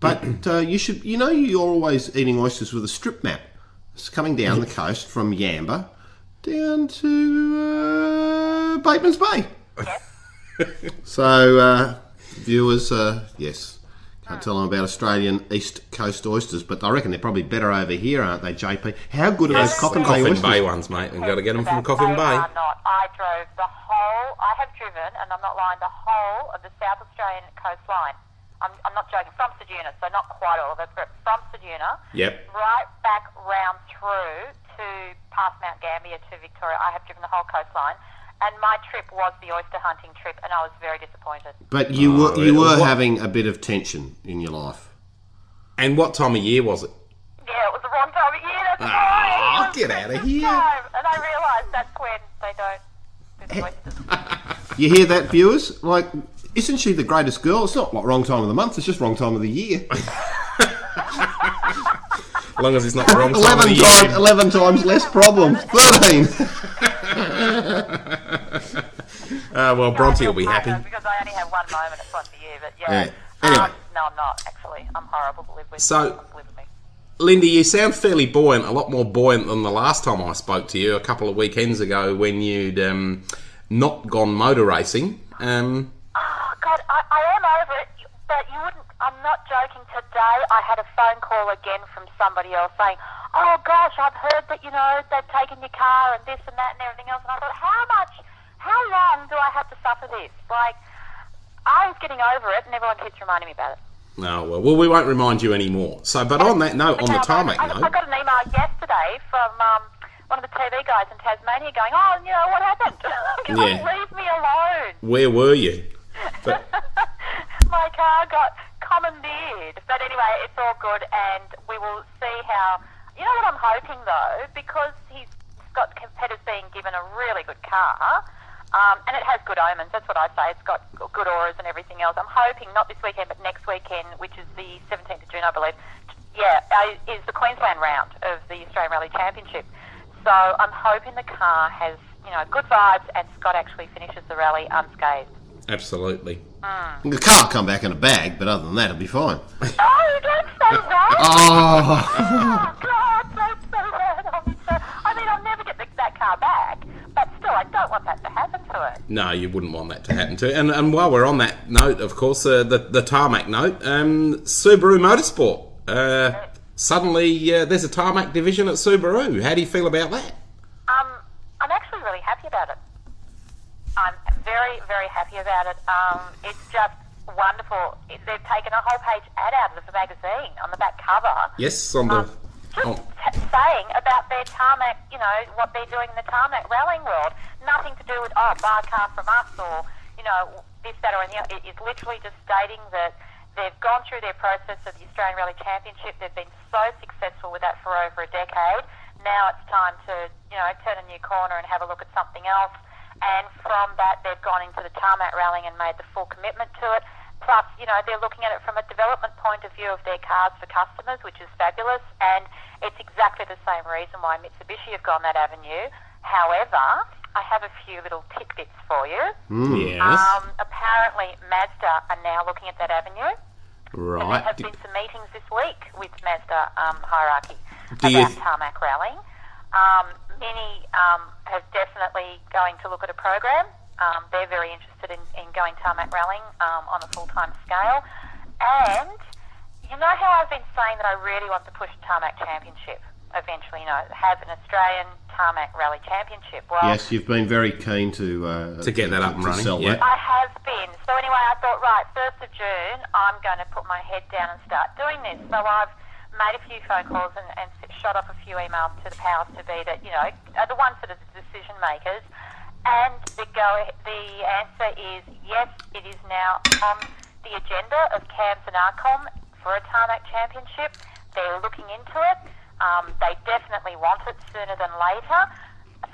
But uh, you should, you know, you're always eating oysters with a strip map. It's coming down the coast from Yamba, down to uh, Bateman's Bay. so, uh, viewers, uh, yes, can't tell them about Australian East Coast oysters, but I reckon they're probably better over here, aren't they, JP? How good are those Coffin Bay Coffin oysters? Bay ones, mate. We've got to get them from That Coffin they Bay. Are not. I drove the whole. I have driven, and I'm not lying, the whole of the South Australian coastline. I'm, I'm not joking. From Ceduna, so not quite all of it, but from Ceduna, Yep. right back round through to past Mount Gambier to Victoria. I have driven the whole coastline, and my trip was the oyster hunting trip, and I was very disappointed. But you Oh, were you were what- having a bit of tension in your life. And what time of year was it? Yeah, it was the wrong time of year. That's Ah, right. Get out of here. time. And I realised that's when they don't do oysters. You hear that, viewers? Like, isn't she the greatest girl? It's not like wrong time of the month. It's just wrong time of the year. As long as it's not the wrong time of Eleven the times, year. eleven times less problem. Thirteen. Uh, well, Bronte will be happy. Because I only have one moment at once a year, but yeah. Yeah. Anyway. Um, no, I'm not, actually. I'm horrible to live with. So- You live with me. Lindy, you sound fairly buoyant, a lot more buoyant than the last time I spoke to you a couple of weekends ago when you'd um, not gone motor racing. Um, Oh, God, I, I am over it, but you wouldn't. I'm not joking. Today, I had a phone call again from somebody else saying, "Oh gosh, I've heard that you know they've taken your car and this and that and everything else." And I thought, how much, how long do I have to suffer this? Like, I was getting over it, and everyone keeps reminding me about it. no, well, well, we won't remind you anymore. So, but on that note, on the tarmac I, I note, got an email yesterday from um, one of the TV guys in Tasmania going, "Oh, you know what happened? Yeah. Leave me alone." where were you? But my car got commandeered. But anyway, it's all good, and we will see how. You know what I'm hoping though, because he's got Pedders being given a really good car, um, and it has good omens. That's what I say. It's got good auras and everything else. I'm hoping not this weekend, but next weekend, which is the 17th of June, I believe. Yeah, uh, is the Queensland round of the Australian Rally Championship. So I'm hoping the car has, you know, good vibes, and Scott actually finishes the rally unscathed. Absolutely. The car will come back in a bag, but other than that, it'll be fine. Oh, don't say that! Oh, Oh, God, don't say that. I'm so, I mean, I'll never get the, that car back, but still, I don't want that to happen to it. No, you wouldn't want that to happen to. you. And and while we're on that note, of course, uh, the the tarmac note, um, Subaru Motorsport. Uh, suddenly, uh, there's a tarmac division at Subaru. How do you feel about that? Um, I'm actually really happy about it. Very, very happy about it. Um, it's just wonderful. It, they've taken a whole page ad out of the magazine on the back cover. Yes, on the. just Oh, t- saying about their tarmac, you know, what they're doing in the tarmac rallying world. Nothing to do with, oh, bar car from us or, you know, this, that, or anything. else. It is literally just stating that they've gone through their process of the Australian Rally Championship. They've been so successful with that for over a decade. Now it's time to, you know, turn a new corner and have a look at something else. And from that, they've gone into the tarmac rallying and made the full commitment to it. Plus, you know, they're looking at it from a development point of view of their cars for customers, which is fabulous. And it's exactly the same reason why Mitsubishi have gone that avenue. However, I have a few little tidbits for you. yes. Um, apparently, Mazda are now looking at that avenue. And there right. have been some meetings this week with Mazda um, hierarchy Do about th- tarmac rallying. Um, Mini um, has definitely going to look at a program. Um, they're very interested in, in going tarmac rallying um, on a full-time scale. And you know how I've been saying that I really want to push tarmac championship eventually, you know, have an Australian tarmac rally championship. Well, yes, you've been very keen to uh, To get that up and to running, sell yeah. that. I have been. So anyway, I thought, right, first of June, I'm going to put my head down and start doing this. So I've made a few phone calls and, and shot off a few emails to the powers to be that you know are the ones that are the decision makers. And the go, the answer is yes, it is now on the agenda of CAMS and ARCOM for a tarmac championship. They're looking into it. Um, they definitely want it sooner than later.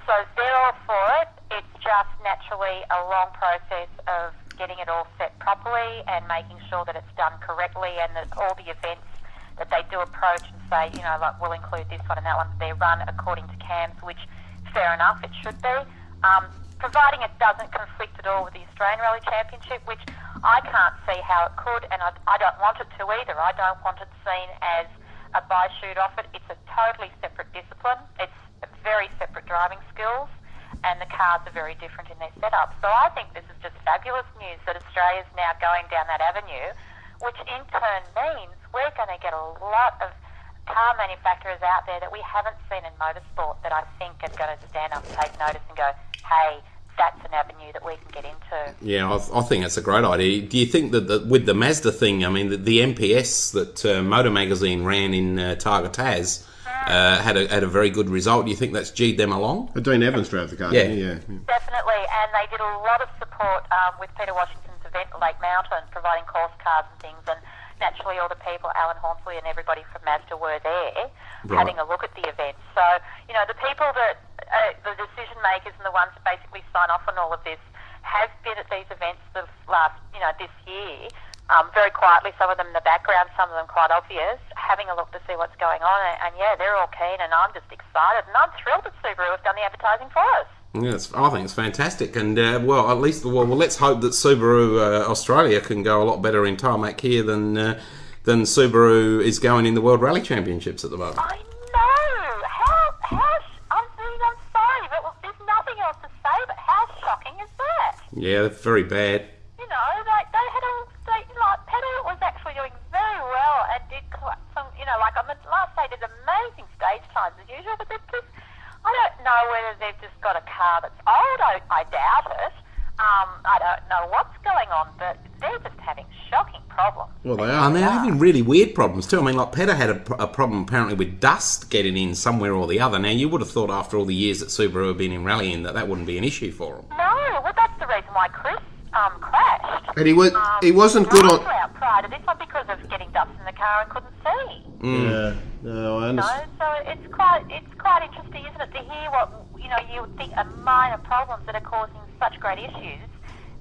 So they're all for it. It's just naturally a long process of getting it all set properly and making sure that it's done correctly and that all the events that they do approach and say, you know, like we'll include this one and that one, they're run according to CAMS, which fair enough, it should be. Um, providing it doesn't conflict at all with the Australian Rally Championship, which I can't see how it could, and I, I don't want it to either. I don't want it seen as a buy shoot off it. It's a totally separate discipline. It's very separate driving skills, and the cars are very different in their setup. So I think this is just fabulous news that Australia's now going down that avenue, which in turn means we're going to get a lot of car manufacturers out there that we haven't seen in motorsport that I think are going to stand up and take notice and go, hey, that's an avenue that we can get into. Yeah, I, I think it's a great idea. Do you think that the, with the Mazda thing, I mean, the, the MPS that uh, Motor Magazine ran in uh, Targa Tas uh, had a had a very good result. Do you think that's G'd them along? Dean Evans drove the car. Yeah. yeah. yeah. Definitely, and they did a lot of support um, with Peter Washington's event at Lake Mountain, providing course cars and things, and naturally all the people, Alan Hornsley and everybody from Mazda were there Right. having a look at the event. So, you know, the people that, uh, the decision makers and the ones that basically sign off on all of this have been at these events the last, you know, this year, um, very quietly, some of them in the background, some of them quite obvious, having a look to see what's going on. And, and yeah, they're all keen, and I'm just excited. And I'm thrilled that Subaru have done the advertising for us. Yes, I think it's fantastic, and uh, well, at least well, well, let's hope that Subaru uh, Australia can go a lot better in tarmac here than uh, than Subaru is going in the World Rally Championships at the moment. I know. How? How? I'm, I'm sorry, but there's nothing else to say. But how shocking is that? Yeah, very bad. You know, like they had a, they, like Petter was actually doing very well and did some, you know, like on the last day did amazing stage times as usual. But they've just, I don't know whether they've just got a car that's old. I, I doubt it. Um, I don't know what's going on, but they're just having shocking problems. Well, they are. And they're having really weird problems too. I mean, like Petter had a, a problem apparently with dust getting in somewhere or the other. Now, you would have thought after all the years that Subaru have been in rallying that that wouldn't be an issue for them. No, well that's the reason why Chris um, crashed. And he was Um, he wasn't good right on. out prior to this one because of getting dust in the car and couldn't see. Yeah, no, I understand. No, understand. so it's quite it's quite interesting, isn't it, to hear what you know you would think are minor problems that are causing such great issues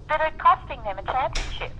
that are costing them a championship.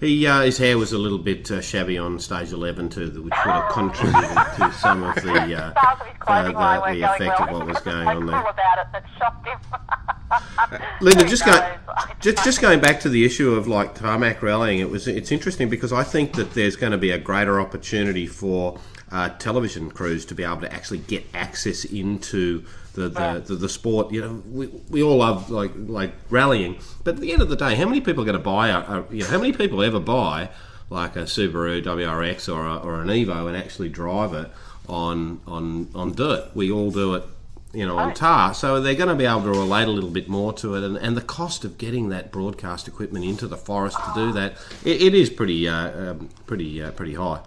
He uh, his hair was a little bit uh, shabby on stage eleven too, which would have contributed to some of the uh, Stars of uh, the, weren't the effect well. of what was going on there. about it that shocked him. Linda, just going, just, just going back to the issue of like tarmac rallying, it was it's interesting because I think that there's going to be a greater opportunity for uh, television crews to be able to actually get access into the the, the, the sport. You know, we, we all love like like rallying, but at the end of the day, how many people are going to buy a, a you know how many people ever buy like a Subaru WRX or a, or an Evo and actually drive it on on on dirt? We all do it you know, on tar. So they're going to be able to relate a little bit more to it, and, and the cost of getting that broadcast equipment into the forest to do that, it, it is pretty, uh, um, pretty, uh, pretty high.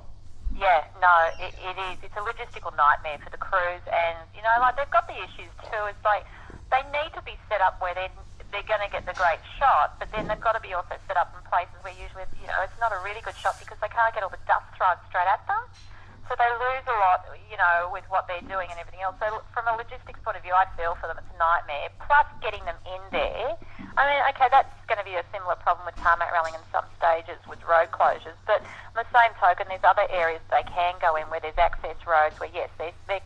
Yeah, no, it, it is. It's a logistical nightmare for the crews, and you know, like they've got the issues too. It's like they need to be set up where they're they're going to get the great shot, but then they've got to be also set up in places where usually, you know, it's not a really good shot because they can't get all the dust thrown straight at them. So they lose a lot, you know, with what they're doing and everything else. So from a logistics point of view, I feel for them it's a nightmare. Plus getting them in there. I mean, okay, that's going to be a similar problem with tarmac rallying in some stages with road closures. But on the same token, there's other areas they can go in where there's access roads where, yes, they're, they're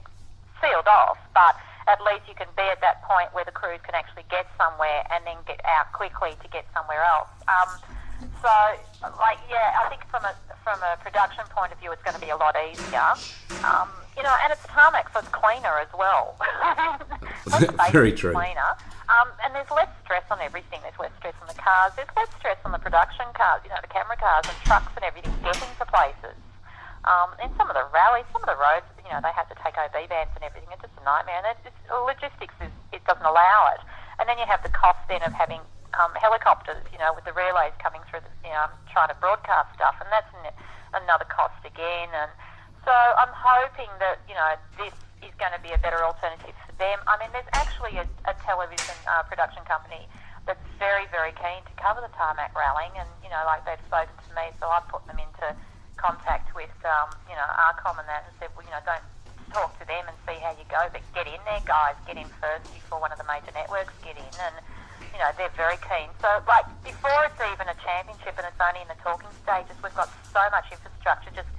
sealed off, but at least you can be at that point where the crews can actually get somewhere and then get out quickly to get somewhere else. Um, so, like, yeah, I think from a from a production point of view, it's going to be a lot easier. Um, you know, and it's tarmac, so it's cleaner as well. Very true. Cleaner. Um, and there's less stress on everything. There's less stress on the cars. There's less stress on the production cars. You know, the camera cars and trucks and everything getting to places. Um, and some of the rallies, some of the roads, you know, they have to take OB bands and everything. It's just a nightmare. And it's, it's, logistics is it doesn't allow it. And then you have the cost then of having um, helicopters, you know, with the relays coming through, the, you know, trying to broadcast stuff, and that's an, another cost again. And so I'm hoping that you know this is going to be a better alternative for them. I mean, there's actually a, a television uh, production company that's very, very keen to cover the tarmac rallying, and you know, like they've spoken to me, so I've put them into contact with um, you know Arcom and that, and said, well, you know, don't talk to them and see how you go, but get in there, guys, get in first before one of the major networks get in, and you know they're very keen. So like before it's even a championship and it's only in the talking stages, we've got so much infrastructure just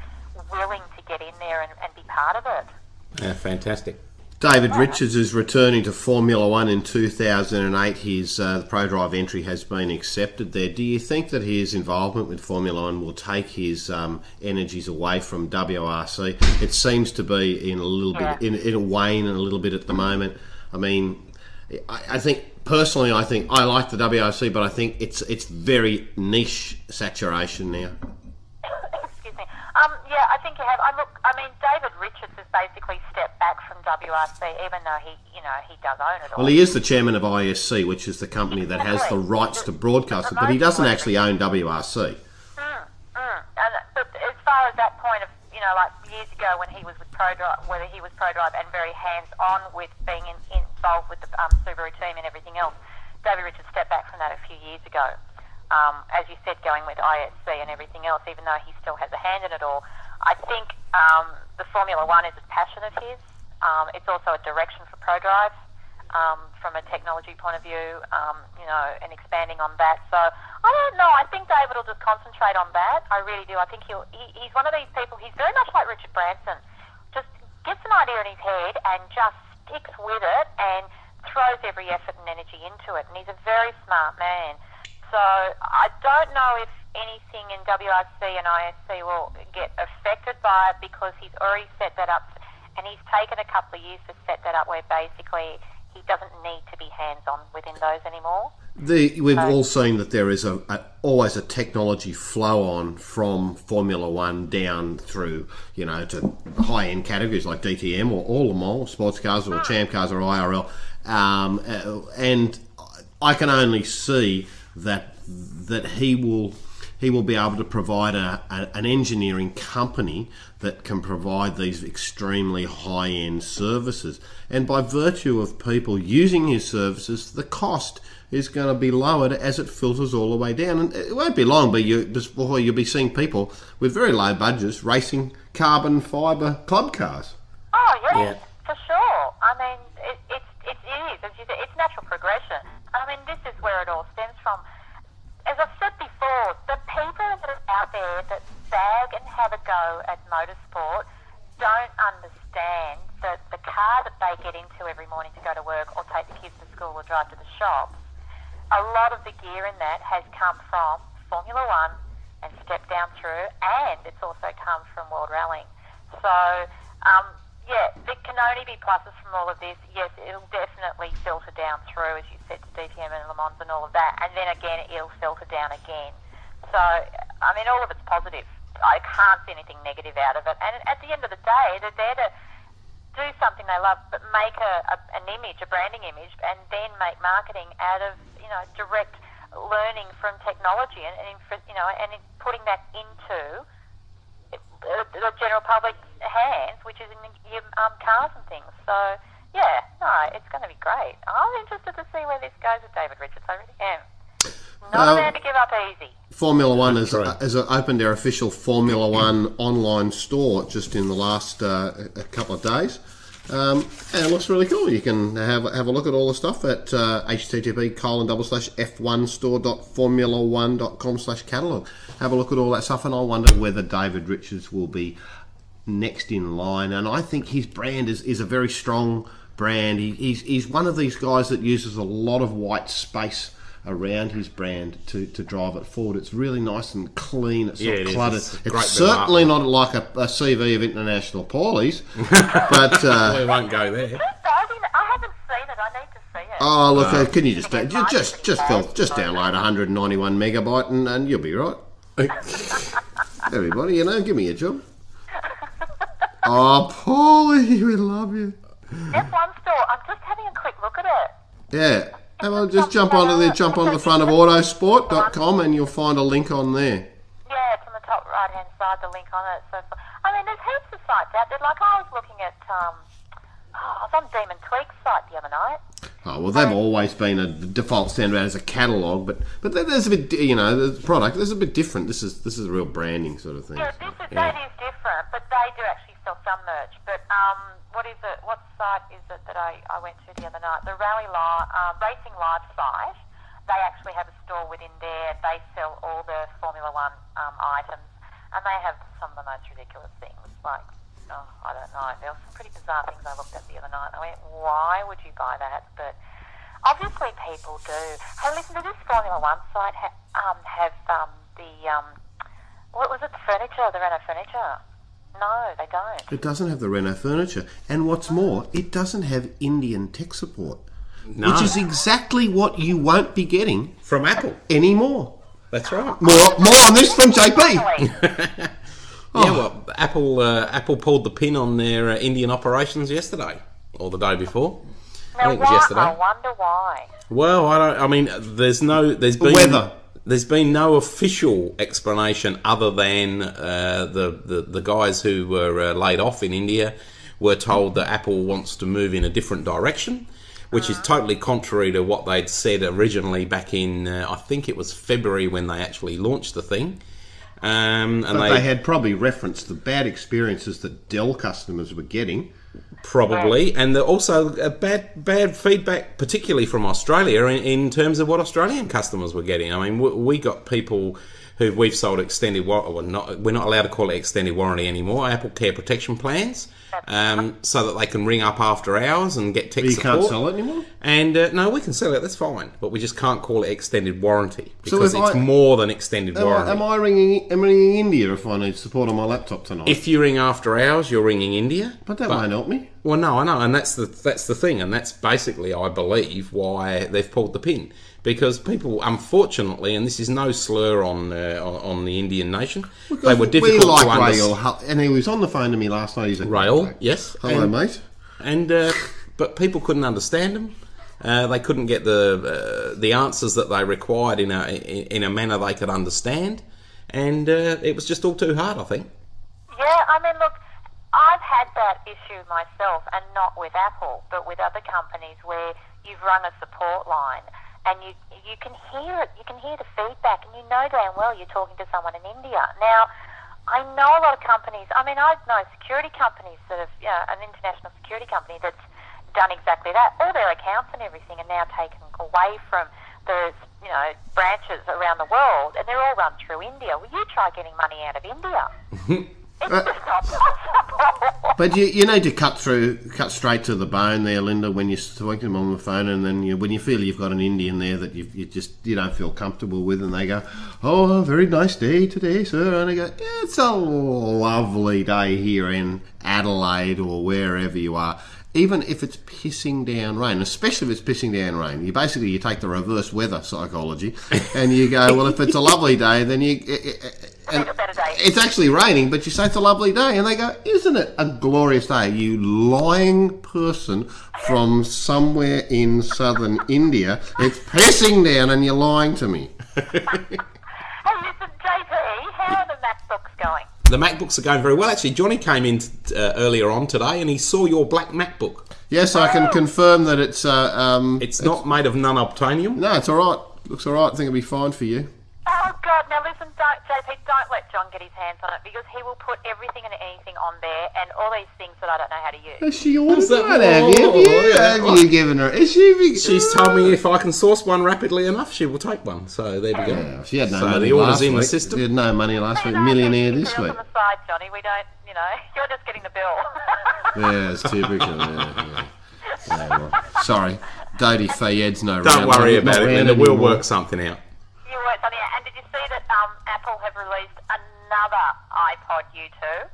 willing to get in there and, and be part of it. Yeah, fantastic. David Richards is returning to Formula One in 2008. His uh, Pro Drive entry has been accepted there. Do you think that his involvement with Formula One will take his um, energies away from WRC? It seems to be in a little bit, in, in a wane a little bit at the moment. I mean, I, I think personally, I think I like the WRC, but I think it's it's very niche saturation now. Excuse me. Um, yeah, I think you have. I look. I mean, David Richards has basically stepped back from WRC, even though he, you know, he does own it all. Well, he is the chairman of ISC, which is the company that has the rights to broadcast it, but he doesn't actually own WRC. Mm, mm. And but as far as that point of you know, like years ago when he was with ProDrive, whether he was ProDrive and very hands-on with being in, involved with the um, Subaru team and everything else, David Richards stepped back from that a few years ago. Um, as you said, going with ISC and everything else, even though he still has a hand in it all. I think um, the Formula One is a passion of his. Um, it's also a direction for ProDrive um, from a technology point of view, um, you know, and expanding on that. So I don't know. I think David will just concentrate on that. I really do. I think he'll. He, he's one of these people. He's very much like Richard Branson. Just gets an idea in his head and just sticks with it and throws every effort and energy into it. And he's a very smart man. So I don't know if anything in WRC and ISC will get affected by it because he's already set that up, and he's taken a couple of years to set that up where basically he doesn't need to be hands on within those anymore. The, we've all seen that there is a, a always a technology flow on from Formula One down through, you know, to high end categories like DTM or all the all, sports cars or champ cars or IRL, um, uh, and I can only see that that he will he will be able to provide a, a, an engineering company that can provide these extremely high end services. And by virtue of people using his services, the cost is going to be lowered as it filters all the way down. And it won't be long, but you before you'll be seeing people with very low budgets racing carbon fibre club cars. Oh yes, yeah. for sure. I mean, it, it's it is as you said, it's natural progression. I mean, this is where it all stems from as I've said before, the people that are out there that bag and have a go at motorsport don't understand that the car that they get into every morning to go to work or take the kids to school or drive to the shops, a lot of the gear in that has come from Formula One and stepped down through, and it's also come from World Rallying. So um, yeah, there can only be pluses from all of this. Yes, it'll definitely filter down through, as you said, to DTM and Le Mans and all of that. And then again, it'll filter down again. So, I mean, all of it's positive. I can't see anything negative out of it. And at the end of the day, they're there to do something they love, but make a, a, an image, a branding image, and then make marketing out of, you know, direct learning from technology and, and you know, and putting that into the general public's hands, which is in your um, cars and things. So, yeah, no, it's going to be great. I'm interested to see where this goes with David Richards. I really am. Not um, a man to give up easy. Formula One has, has opened their official Formula One online store just in the last uh, a couple of days. Um, and it looks really cool. You can have have a look at all the stuff at uh, http colon double slash f1 store.formula1.com slash catalog. Have a look at all that stuff, and I wonder whether David Richards will be next in line. And I think his brand is, is a very strong brand. He, he's, he's one of these guys that uses a lot of white space around his brand to, to drive it forward. It's really nice and clean. It's Yeah, not it is. cluttered. It's It's, great bit of certainly not like a, a CV of International Paulies, but uh, We won't go there. I haven't seen it. I need to see it. oh look, uh, can you just uh, ju- just just just, just download 191 megabyte and, and you'll be right. Everybody, you know, give me a job. Oh, Paulie, we love you. F1 store. I'm just having a quick look at it. Yeah. Have a, just jump onto the jump on the front of autosport.com and you'll find a link on there. Yeah, it's on the top right hand side, the link on it. So, I mean, there's heaps of sites out there. Like I was looking at, um, oh, I was on Demon Tweak's site the other night. Oh well, they've always been a default standard as a catalogue, but but there's a bit, you know, the product. There's a bit different. This is this is a real branding sort of thing. Yeah, this is that is different, but they do actually sell some merch. But um, what is it? What site is it that I, I went to the other night? The Rally Live, um, Racing Live site. They actually have a store within there. They sell all the Formula One um, items. and they have some of the most ridiculous things. Like, oh, I don't know. There were some pretty bizarre things I looked at the other night. I went, why would you buy that? But obviously people do. Hey, listen, does this Formula One site ha- um, have um, the um, what was it? The furniture, the Renault furniture? No, they don't. It doesn't have the Renault furniture. And what's more, it doesn't have Indian tech support. No. Which is exactly what you won't be getting From Apple. anymore. That's right. More, more on this from JP. Really? Yeah, well, Apple uh, Apple pulled the pin on their uh, Indian operations yesterday or the day before. I think it was yesterday. I wonder why. Well, I don't. I mean, there's no. There's been Weather. There's been no official explanation other than uh, the, the the guys who were uh, laid off in India were told that Apple wants to move in a different direction, which is totally contrary to what they'd said originally back in uh, I think it was February when they actually launched the thing. Um, and But they had probably referenced the bad experiences that Dell customers were getting. Probably, and the, also a bad bad feedback, particularly from Australia, in, in terms of what Australian customers were getting. I mean, we, we got people who we've sold extended warranty. Well, not, we're not allowed to call it extended warranty anymore. Apple Care protection plans, um, so that they can ring up after hours and get tech You support. can't sell it anymore? And uh, no, we can sell it. That's fine, but we just can't call it extended warranty because if it's I- more than extended Am warranty. Am I ringing? Am I ringing India if I need support on my laptop tonight? if you ring after hours, you're ringing India. but that won't help me. Well, no, I know, and that's the that's the thing, and that's basically, I believe, why they've pulled the pin because people, unfortunately, and this is no slur on uh, on, on the Indian nation, they were difficult we like to understand. Rail, and he was on the phone to me last night. He's like, Rail, yes, Hello, and, mate. and uh, but people couldn't understand them. Uh, they couldn't get the uh, the answers that they required in a in, in a manner they could understand, and uh, it was just all too hard. I think. Yeah, I mean, look, I've had that issue myself, and not with Apple, but with other companies where you've rung a support line and you you can hear it, you can hear the feedback, and you know damn well you're talking to someone in India. Now, I know a lot of companies. I mean, I know security companies that have, you know, an international security company that's done exactly that. All their accounts and everything are now taken away from the you know branches around the world, and they're all run through India. Well, you try getting money out of India. But you, you need to cut through, cut straight to the bone there, Linda. When you're talking to them on the phone, and then you, when you feel you've got an Indian there that you, you just you don't feel comfortable with, and they go, "Oh, very nice day today, sir," and I go, "It's a lovely day here in Adelaide or wherever you are." Even if it's pissing down rain, especially if it's pissing down rain, you basically you take the reverse weather psychology, and you go, "Well, if it's a lovely day, then you." Eh, eh, eh, and It's a better day. it's actually raining, but you say it's a lovely day, and they go, "Isn't it a glorious day?" You lying person from somewhere in southern India. It's pissing down, and you're lying to me. Hey, listen, JP, how are the MacBooks going? The MacBooks are going very well. Actually, Johnny came in uh, earlier on today and he saw your black MacBook. Yes, I can confirm that it's. Uh, um, It's not made of non-obtainium. no, it's all right. Looks all right. I think it'll be fine for you. Oh, God, now listen, don't, JP, don't let John get his hands on it because he will put everything and anything on there and all these things that I don't know how to use. Has she ordered that? one? Have you? Have Oh, you, yeah. have you given her? Is she? She's told me if I can source one rapidly enough, she will take one. So there we go. Yeah, she had no so money the order's last in week. the system. She had no money last You week. Millionaire this week. bills on the side, Johnny. We don't, you know, you're just getting the bill. Yeah, it's typical. Yeah, yeah. Yeah, well, sorry, Dodi Fayed's no. Don't round- worry about it, round Linda. We'll work something out. You worked on it. And did you see that um, Apple have released another iPod U2?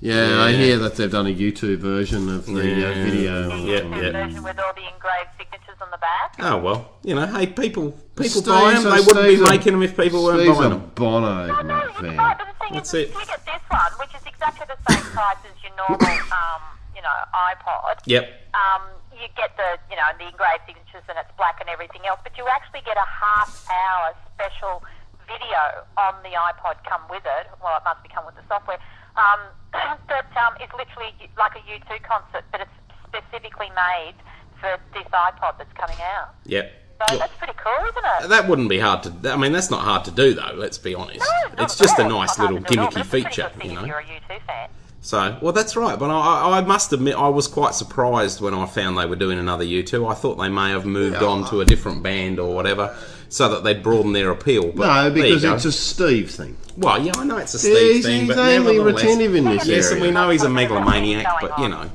Yeah, I hear that they've done a U2 version of the Yeah. uh, video. The Yeah, yeah. version with all the engraved signatures on the back. Oh well, you know, hey, people, people Steve's buy them. a- They wouldn't be a- making them if people weren't Steve's buying a them. Bono no, it's fan. right, but the thing That's is, it. if you get this one, which is exactly the same price as your normal, um, you know, iPod, Yep. um, you get the, you know, the engraved signatures and it's black and everything else, but you actually get a half hour special video on the iPod come with it. Well, it must be come with the software. Um, that um, is literally like a U2 concert, but it's specifically made for this iPod that's coming out. Yep. So Look, that's pretty cool, isn't it? that wouldn't be hard to. I mean, that's not hard to do though. Let's be honest. No, not It's just a nice little to do at all, gimmicky but it's a pretty feature, you know. You're a U2 fan. So, well, that's right. But I, I must admit, I was quite surprised when I found they were doing another U2. I thought they may have moved Yeah. on to a different band or whatever, so that they'd broaden their appeal. But No, because it's a Steve thing. well, yeah, I know it's a Yeah, Steve he's, thing, he's but only retentive in this Yes, and we know he's a megalomaniac, but you know,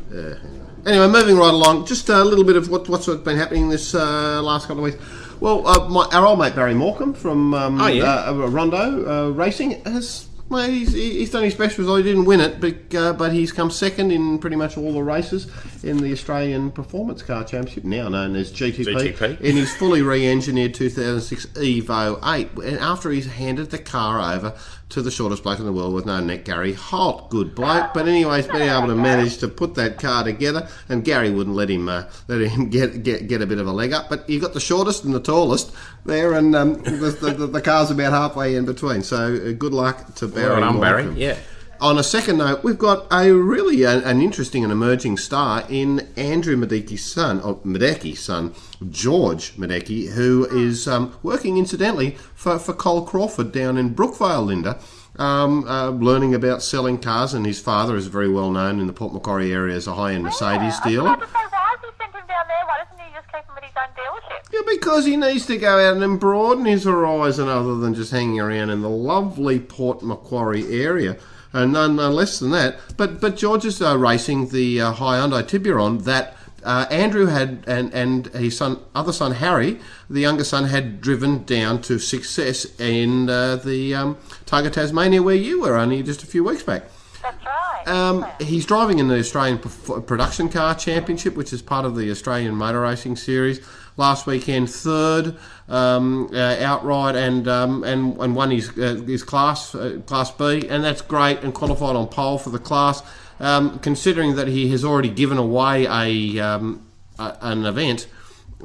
Anyway, moving right along, just a little bit of what, what's been happening this uh, last couple of weeks. Well, uh, my, our old mate Barry Morecambe from um, Oh, yeah. uh, Rondo uh, Racing has. Well, he's, he's done his best result. He didn't win it, but uh, but he's come second in pretty much all the races in the Australian Performance Car Championship, now known as GTP. GTP. In his fully re-engineered 2006 Evo 8, and after he's handed the car over to the shortest bloke in the world with no neck, Gary Holt. Good bloke, but anyways, been able to manage to put that car together, and Gary wouldn't let him uh, let him get, get get a bit of a leg up. But you got the shortest and the tallest there, and um, the, the, the car's about halfway in between. So uh, good luck to Barry. well done, Barry. Yeah. On a second note, we've got a really an, an interesting and emerging star in Andrew Miedecke's son, or Miedecke's son, George Miedecke, who is um, working incidentally for, for Col Crawford down in Brookvale, Linda, um, uh, learning about selling cars. And his father is very well known in the Port Macquarie area as a high-end Mercedes Yeah, dealer. I was about to say, why has he sent him down there? Why doesn't he just keep him his own dealership? Yeah, because he needs to go out and broaden his horizon other than just hanging around in the lovely Port Macquarie area. And none, none less than that. But but George is uh, racing the uh, Hyundai Tiburon that uh, Andrew had and, and his son, other son Harry, the younger son, had driven down to success in uh, the um, Targa Tasmania where you were only just a few weeks back. That's right. Um, he's driving in the Australian Perf- Production Car Championship, which is part of the Australian Motor Racing Series. Last weekend, third um, uh, outright, and um, and and won his uh, his class uh, class B, and that's great, and qualified on pole for the class. Um, considering that he has already given away a, um, a an event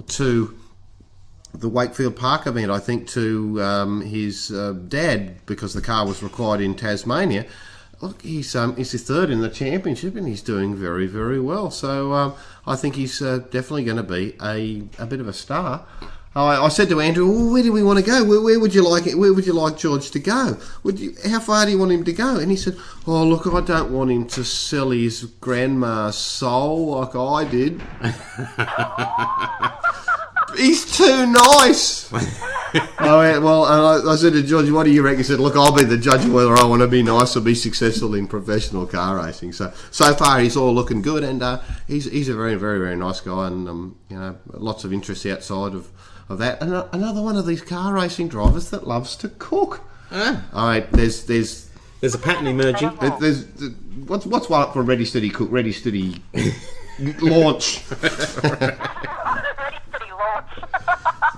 to the Wakefield Park event, I think, to um, his uh, dad because the car was required in Tasmania. Look, he's um, he's third in the championship and he's doing very very well. So um, I think he's uh, definitely going to be a, a bit of a star. I, I said to Andrew, well, "Where do we want to go? Where, where would you like it? Where would you like George to go? Would you, how far do you want him to go?" And he said, "Oh, look, I don't want him to sell his grandma's soul like I did." He's too nice. I went, well, and I, I said to George, what do you reckon? He said, look, I'll be the judge of whether I want to be nice or be successful in professional car racing. So, so far he's all looking good and uh, he's, he's a very, very, very nice guy and, um, you know, lots of interest outside of, of that. And uh, another one of these car racing drivers that loves to cook. Ah, All right, there's, there's, there's a pattern emerging. there- there's, what's, what's one for Ready Steady Cook, Ready Steady Launch?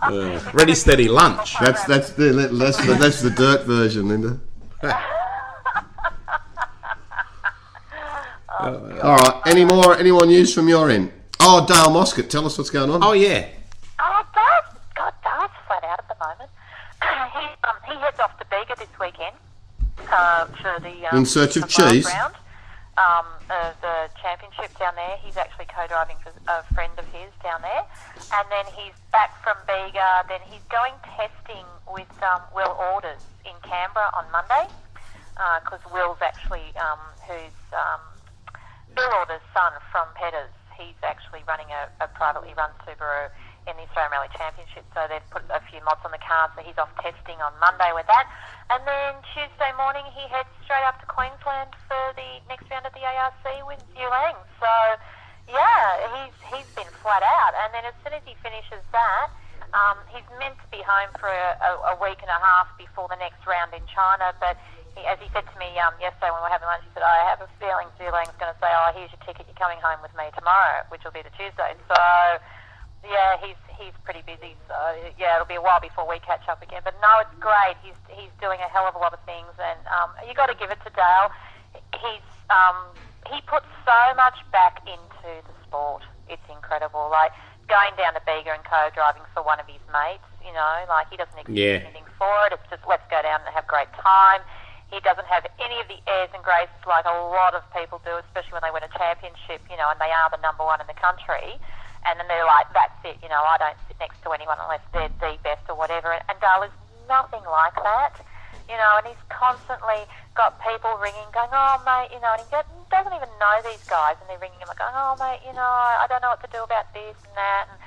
Ready, steady. Uh, ready, steady, lunch. That's, that's, the, that's, the, that's the dirt version, Linda. All right. Any more? Any more news from your end? Oh, Dale Moscatt, tell us what's going on. Oh yeah. Oh, Dad, God, Dad's flat out at the moment. he, um, he heads off to Bega this weekend uh, for the um, In search of the cheese? round, um, uh, the championship down there. He's actually co-driving for a friend of his down there, and then he's back from Bega. Then he's going testing with um, Will Orders in Canberra on Monday because Will's actually um, who's um, Bill Order's son from Pedders. He's actually running a, a privately run Subaru in the Australian Rally Championship, so they've put a few mods on the car, so he's off testing on Monday with that. And then Tuesday morning he heads straight up to Queensland for the next round of the ARC with Yulang. So, yeah, he's he's been flat out. And then as soon as he finishes that, um, he's meant to be home for a, a, week and a half before the next round in China, but he, as he said to me um, yesterday when we were having lunch, he said, I have a feeling Zulang's going to say, oh, here's your ticket, you're coming home with me tomorrow, which will be the Tuesday. So, yeah, he's he's pretty busy. So, yeah, it'll be a while before we catch up again. But no, it's great. He's he's doing a hell of a lot of things, and um, you got to give it to Dale. He's um, he puts so much back into the sport. It's incredible. Like going down to Bega and co-driving for one of his mates. You know, like he doesn't expect Yeah. anything for it. It's just let's go down and have a great time. He doesn't have any of the airs and graces like a lot of people do, especially when they win a championship, you know, and they are the number one in the country. And then they're like, that's it, you know, I don't sit next to anyone unless they're the best or whatever. And Dale is nothing like that. you know, and he's constantly got people ringing, going, oh, mate, you know, and he get- doesn't even know these guys, and they're ringing him, going, oh, mate, you know, I don't know what to do about this and that. And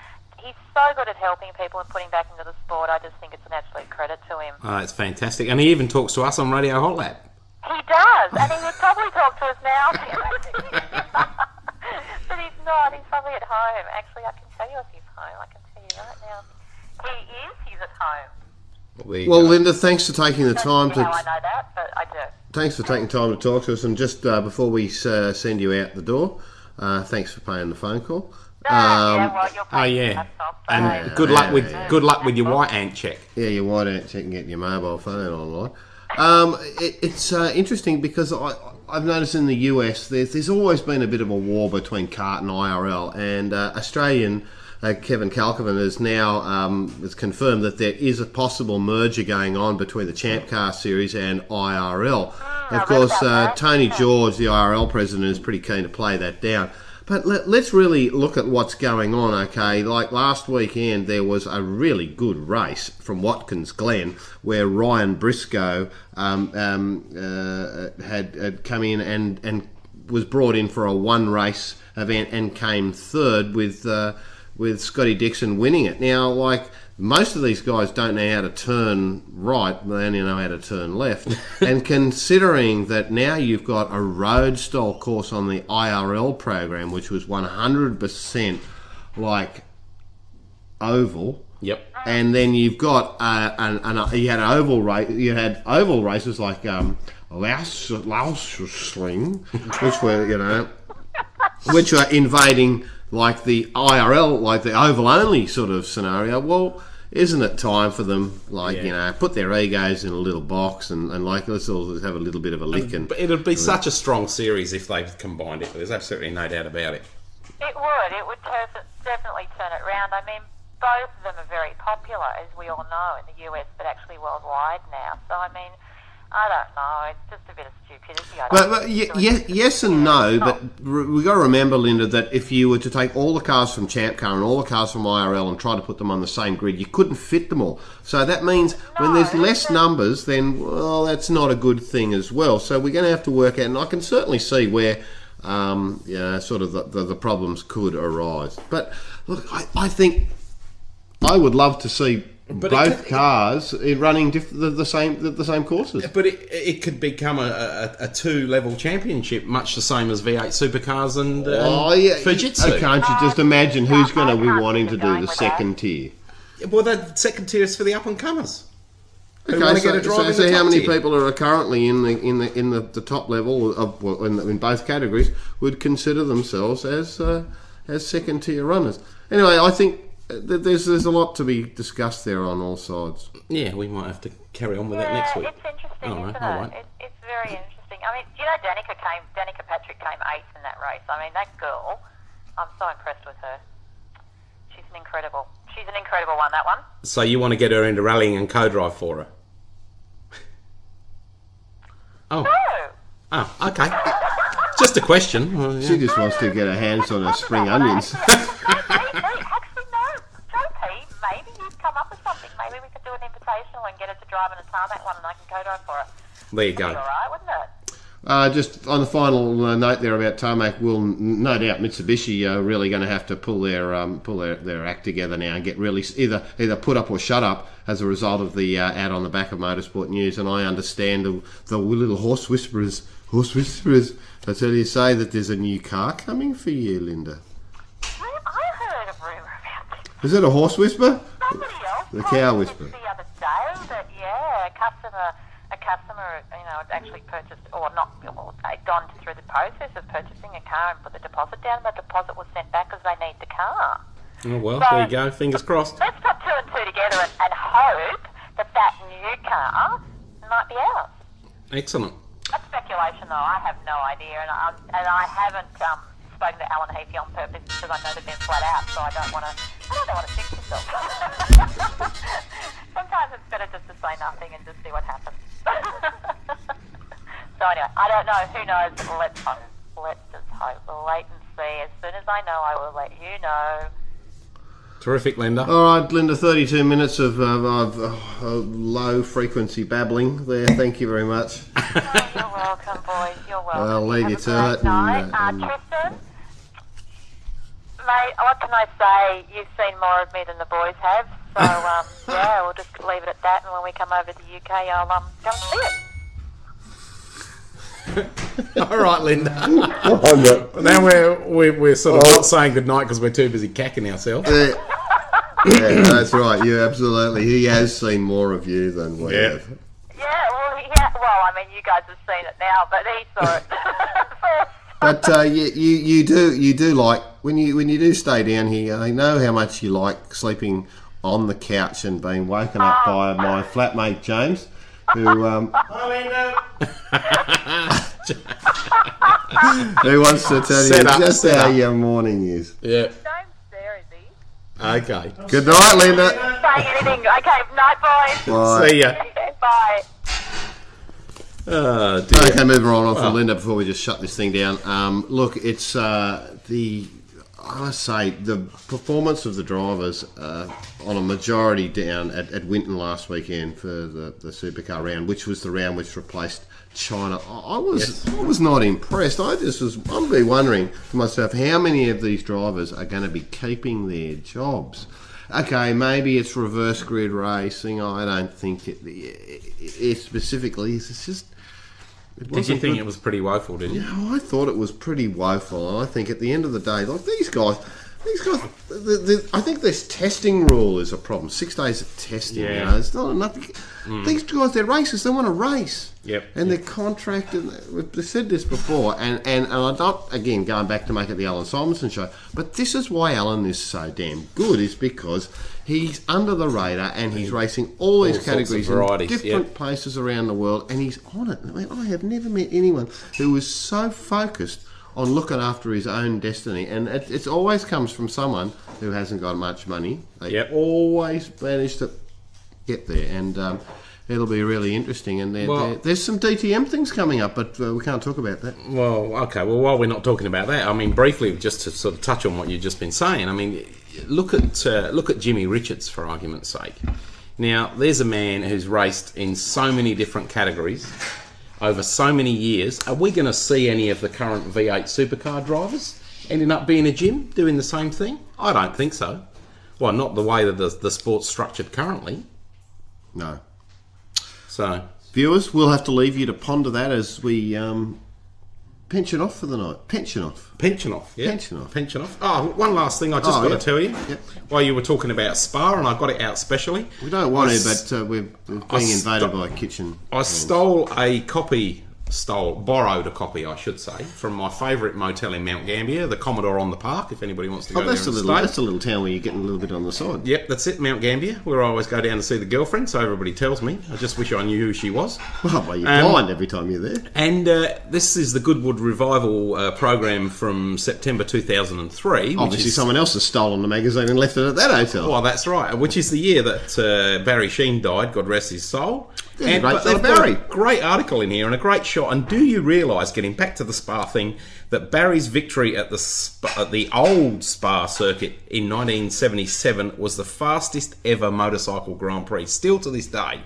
he's so good at helping people and putting back into the sport. I just think it's an absolute credit to him. Oh, it's fantastic. And he even talks to us on Radio Hot Lap. He does, and he would probably talk to us now. but he's not. He's probably at home. Actually, I can tell you if he's home. I can tell you right now. He is. He's at home. There you Well. Linda, thanks for taking the Don't time see how I to know that, but I do. thanks for taking time to talk to us. And just uh, before we uh, send you out the door, uh, thanks for paying the phone call. Ah, yeah, Um, well, you're Oh yeah, that's off, and so- good luck with good luck with your white ant check. Yeah, your white ant check and get your mobile phone online. Um, it, it's uh, interesting because I, I've noticed in the US there's, there's always been a bit of a war between CART and IRL, and uh, Australian uh, Kevin Kalkhoven has now um, has confirmed that there is a possible merger going on between the Champ Car Series and IRL. of course, uh. Tony George, the IRL president, is pretty keen to play that down. But let, let's really look at what's going on, okay? Like last weekend, there was a really good race from Watkins Glen where Ryan Briscoe um, um, uh, had, had come in and, and was brought in for a one race event and came third with uh, with Scotty Dixon winning it. Now, like most of these guys don't know how to turn right; they only know how to turn left. and considering that now you've got a road style course on the IRL program, which was one hundred percent like oval. Yep. And then you've got uh, an, an, you had oval race. You had oval races like um, which were you know, which are invading like the IRL, like the oval only sort of scenario. Well, isn't it time for them, like you know, put their egos in a little box and, and like let's all have a little bit of a lick and But it'd be such a strong series if they combined it. There's absolutely no doubt about it. It would. It would ter- definitely turn it round. I mean, both of them are very popular, as we all know, in the US, but actually worldwide now. So, I mean, I don't know. It's just a bit of stupidity. I But, think, but ye- doing ye- yes and no. But r- we got to remember, Linda, that if you were to take all the cars from Champ Car and all the cars from IRL and try to put them on the same grid, you couldn't fit them all. So that means when there's less numbers, then well, that's not a good thing as well. So we're going to have to work out, and I can certainly see where. Um, yeah, sort of the, the, the problems could arise. But look, I, I think I would love to see But both cars in running diff- the, the same the, the same courses. But it, it could become a, a, a two level championship, much the same as V8 supercars and um, Oh yeah, Fujitsu. Uh, Can't you just imagine who's going to be wanting to do the second tier? Well, the second tier is for the up and comers. Okay, so, get a drive so, so how many tier? people are currently in the in the in the, the top level of well, in, in both categories would consider themselves as uh, as second tier runners? Anyway, I think there's there's a lot to be discussed there on all sides. Yeah, we might have to carry on with yeah, that next week. it's interesting, Oh, no, isn't all it? right. it? It's very interesting. I mean, do you know Danica came? Danica Patrick came eighth in that race. I mean, that girl. I'm so impressed with her. She's an incredible. She's an incredible one. That one. So you want to get her into rallying and co-drive for her? Oh, No. oh, okay. Just a question. Well, yeah. She just wants to get her hands on her spring onions. we could do an invitational and get her to drive in a tarmac one, and I can co-drive for it. There you Be all go. right, wouldn't it? Uh, just on the final uh, note there about tarmac, will no doubt Mitsubishi are really going to have to pull their um, pull their, their act together now and get really either either put up or shut up as a result of the uh, ad on the back of Motorsport News. And I understand the, the little horse whisperers, horse whisperers, I tell you, say that there's a new car coming for you, Linda. I, I heard a rumour about this. Is it a horse whisper? Somebody else The told cow me whisperer. Yeah, a customer, a customer, you know, actually purchased or not, well, they'd gone through the process of purchasing a car and put the deposit down. The deposit was sent back because they need the car. Oh, well, there you go. Fingers crossed. Let's put two and two together and, and hope that that new car might be ours. Excellent. That's speculation, though. I have no idea, and I, and I haven't um, spoken to Alan Heafy on purpose because I know they've been flat out, so I don't want to. I don't want to fix myself. Sometimes it's better just to say nothing and just see what happens. so anyway, I don't know. Who knows? But let's hope. Let's just hope. We'll wait and see. As soon as I know, I will let you know. Terrific, Linda. All right, Linda, 32 minutes of, of, of uh, low frequency babbling there. Thank you very much. Oh, you're welcome, boys. You're welcome. I'll leave Have you a to great it and, Night. uh, Uh, and- Tristan, mate, what can I say? You've seen more of me than the boys have. So, um, yeah, we'll just leave it at that. And when we come over to the UK, I'll um, come see it. All right, Linda. I'm now we're, we're, we're sort of Oh. not saying goodnight because we're too busy cacking ourselves. Yeah, yeah, that's right. You absolutely. He has seen more of you than we Yeah. have. Yeah, well, yeah, well, I mean, you guys have seen it now, but he saw it first. But uh, you, you you do you do like when you when you do stay down here. I know how much you like sleeping on the couch and being woken up by my flatmate James, who um, who wants to tell Set you up, just how up. your morning is. Yeah. James there, is he? Okay. Good night, Linda. Saying anything. Okay, night, boys. Bye. See ya. Bye. Dear. Okay, moving on, on from Linda before we just shut this thing down. Um, look, it's uh, the I must say the performance of the drivers uh, on a majority down at, at Winton last weekend for the, the supercar round, which was the round which replaced China. I I was I was not impressed. I just was I'm be wondering to myself how many of these drivers are going to be keeping their jobs. Okay, maybe it's reverse grid racing. I don't think it, it, it specifically. It's just. Did you think good. it was pretty woeful, did you? Oh, I thought it was pretty woeful, and I think at the end of the day, like these guys, these guys, the, the, I think this testing rule is a problem. Six days of testing, you know, it's not enough. These guys, they're racers. They want to race. Yep. And they're contracted. We've said this before, and, and, and I'm not again going back to make it the Allan Simonsen show, but this is why Alan is so damn good. Is because he's under the radar and he's racing all these of categories in different yep. places around the world, and he's on it. I, mean, I have never met anyone who was so focused on looking after his own destiny, and it it's always comes from someone who hasn't got much money. They Yep. always manage to get there, and um, it'll be really interesting. And there, Well- there- there's some DTM things coming up, but uh, we can't talk about that. Well, okay. Well, while we're not talking about that, I mean, briefly, just to sort of touch on what you've just been saying. I mean, look at uh, look at Jimmy Richards for argument's sake. Now, there's a man who's raced in so many different categories over so many years. Are we going to see any of the current V8 supercar drivers ending up being a Jim doing the same thing? I don't think so. Well, not the way that the, the sport's structured currently. No. So, Viewers, we'll have to leave you to ponder that as we um, pension off for the night. Pension off. Pension off, yeah. Pension off. Pension off. Oh, one last thing I just Oh, got yeah. to tell you. Yep. While you were talking about Spa, and I got it out specially. We don't want I to, but uh, we're, we're being invaded by kitchen. I stole a copy, stole, borrowed a copy, I should say, from my favourite motel in Mount Gambier, the Commodore on the Park. If anybody wants to go Oh, that's a there and little. stay. That's a little town where you're getting a little bit on the side. Yep, that's it, Mount Gambier, where I always go down to see the girlfriend. So everybody tells me. I just wish I knew who she was. Well, well, you're Um, blind every time you're there. And uh, this is the Goodwood Revival uh, program from September 2003. which Obviously, is- someone else has stolen the magazine and left it at that hotel. Well, that's right. Which is the year that uh, Barry Sheene died. God rest his soul. And great but they've of got Barry. great article in here and a great shot. And do you realise, getting back to the Spa thing, that Barry's victory at the Spa, at the old Spa circuit in 1977 was the fastest ever motorcycle Grand Prix, still to this day.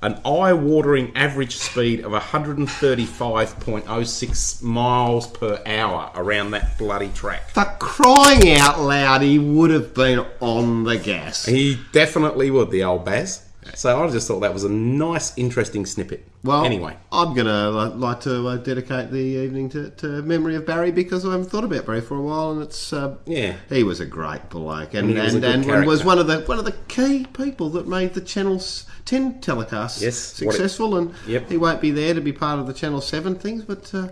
An eye-watering average speed of 135.06 miles per hour around that bloody track. For crying out loud, he would have been on the gas. He definitely would, the old Baz. So I just thought that was a nice, interesting snippet. Well, anyway, I'm going to like to uh, dedicate the evening to, to memory of Barry because I haven't thought about Barry for a while, and it's uh, Yeah. he was a great bloke, and And he was a and, good and, was one of the one of the key people that made the Channel's ten telecasts Yes, what it- successful, and Yep. he won't be there to be part of the Channel Seven things, but. Uh,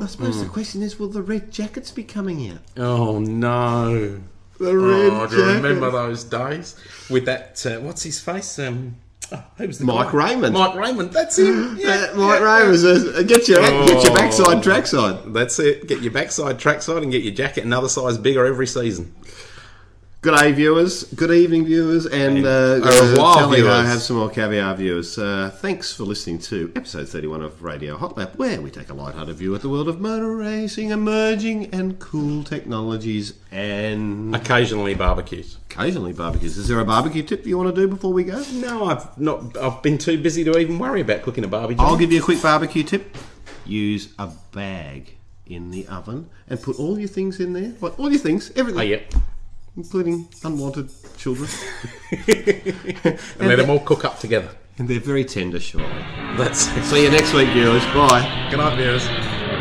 I suppose Hmm. the question is, will the red jackets be coming out? oh no, The red oh, do you remember those days with that? Uh, what's his face? Um, oh, who was the Mike guy? Raymond. Mike Raymond. That's him. Yeah, Uh, Mike yeah, Ray was a, get your get your Oh. backside trackside. That's it. Get your backside trackside and get your jacket another size bigger every season. Good day, viewers. Good evening, viewers, and uh, au revoir, tally ho, viewers. have some more caviar, viewers. Uh, thanks for listening to episode 31 of Radio Hot Lap, where we take a light-hearted view at the world of motor racing, emerging and cool technologies, and Occasionally barbecues. occasionally barbecues. Is there a barbecue tip you want to do before we go? No, I've not. I've been too busy to even worry about cooking a barbecue. I'll give you a quick barbecue tip. Use a bag in the oven and put all your things in there. What? All your things, everything, Oh, yep. Including unwanted children. And let them all cook up together. and they're very tender, surely. That's See you next week, viewers. Bye. Good night, viewers.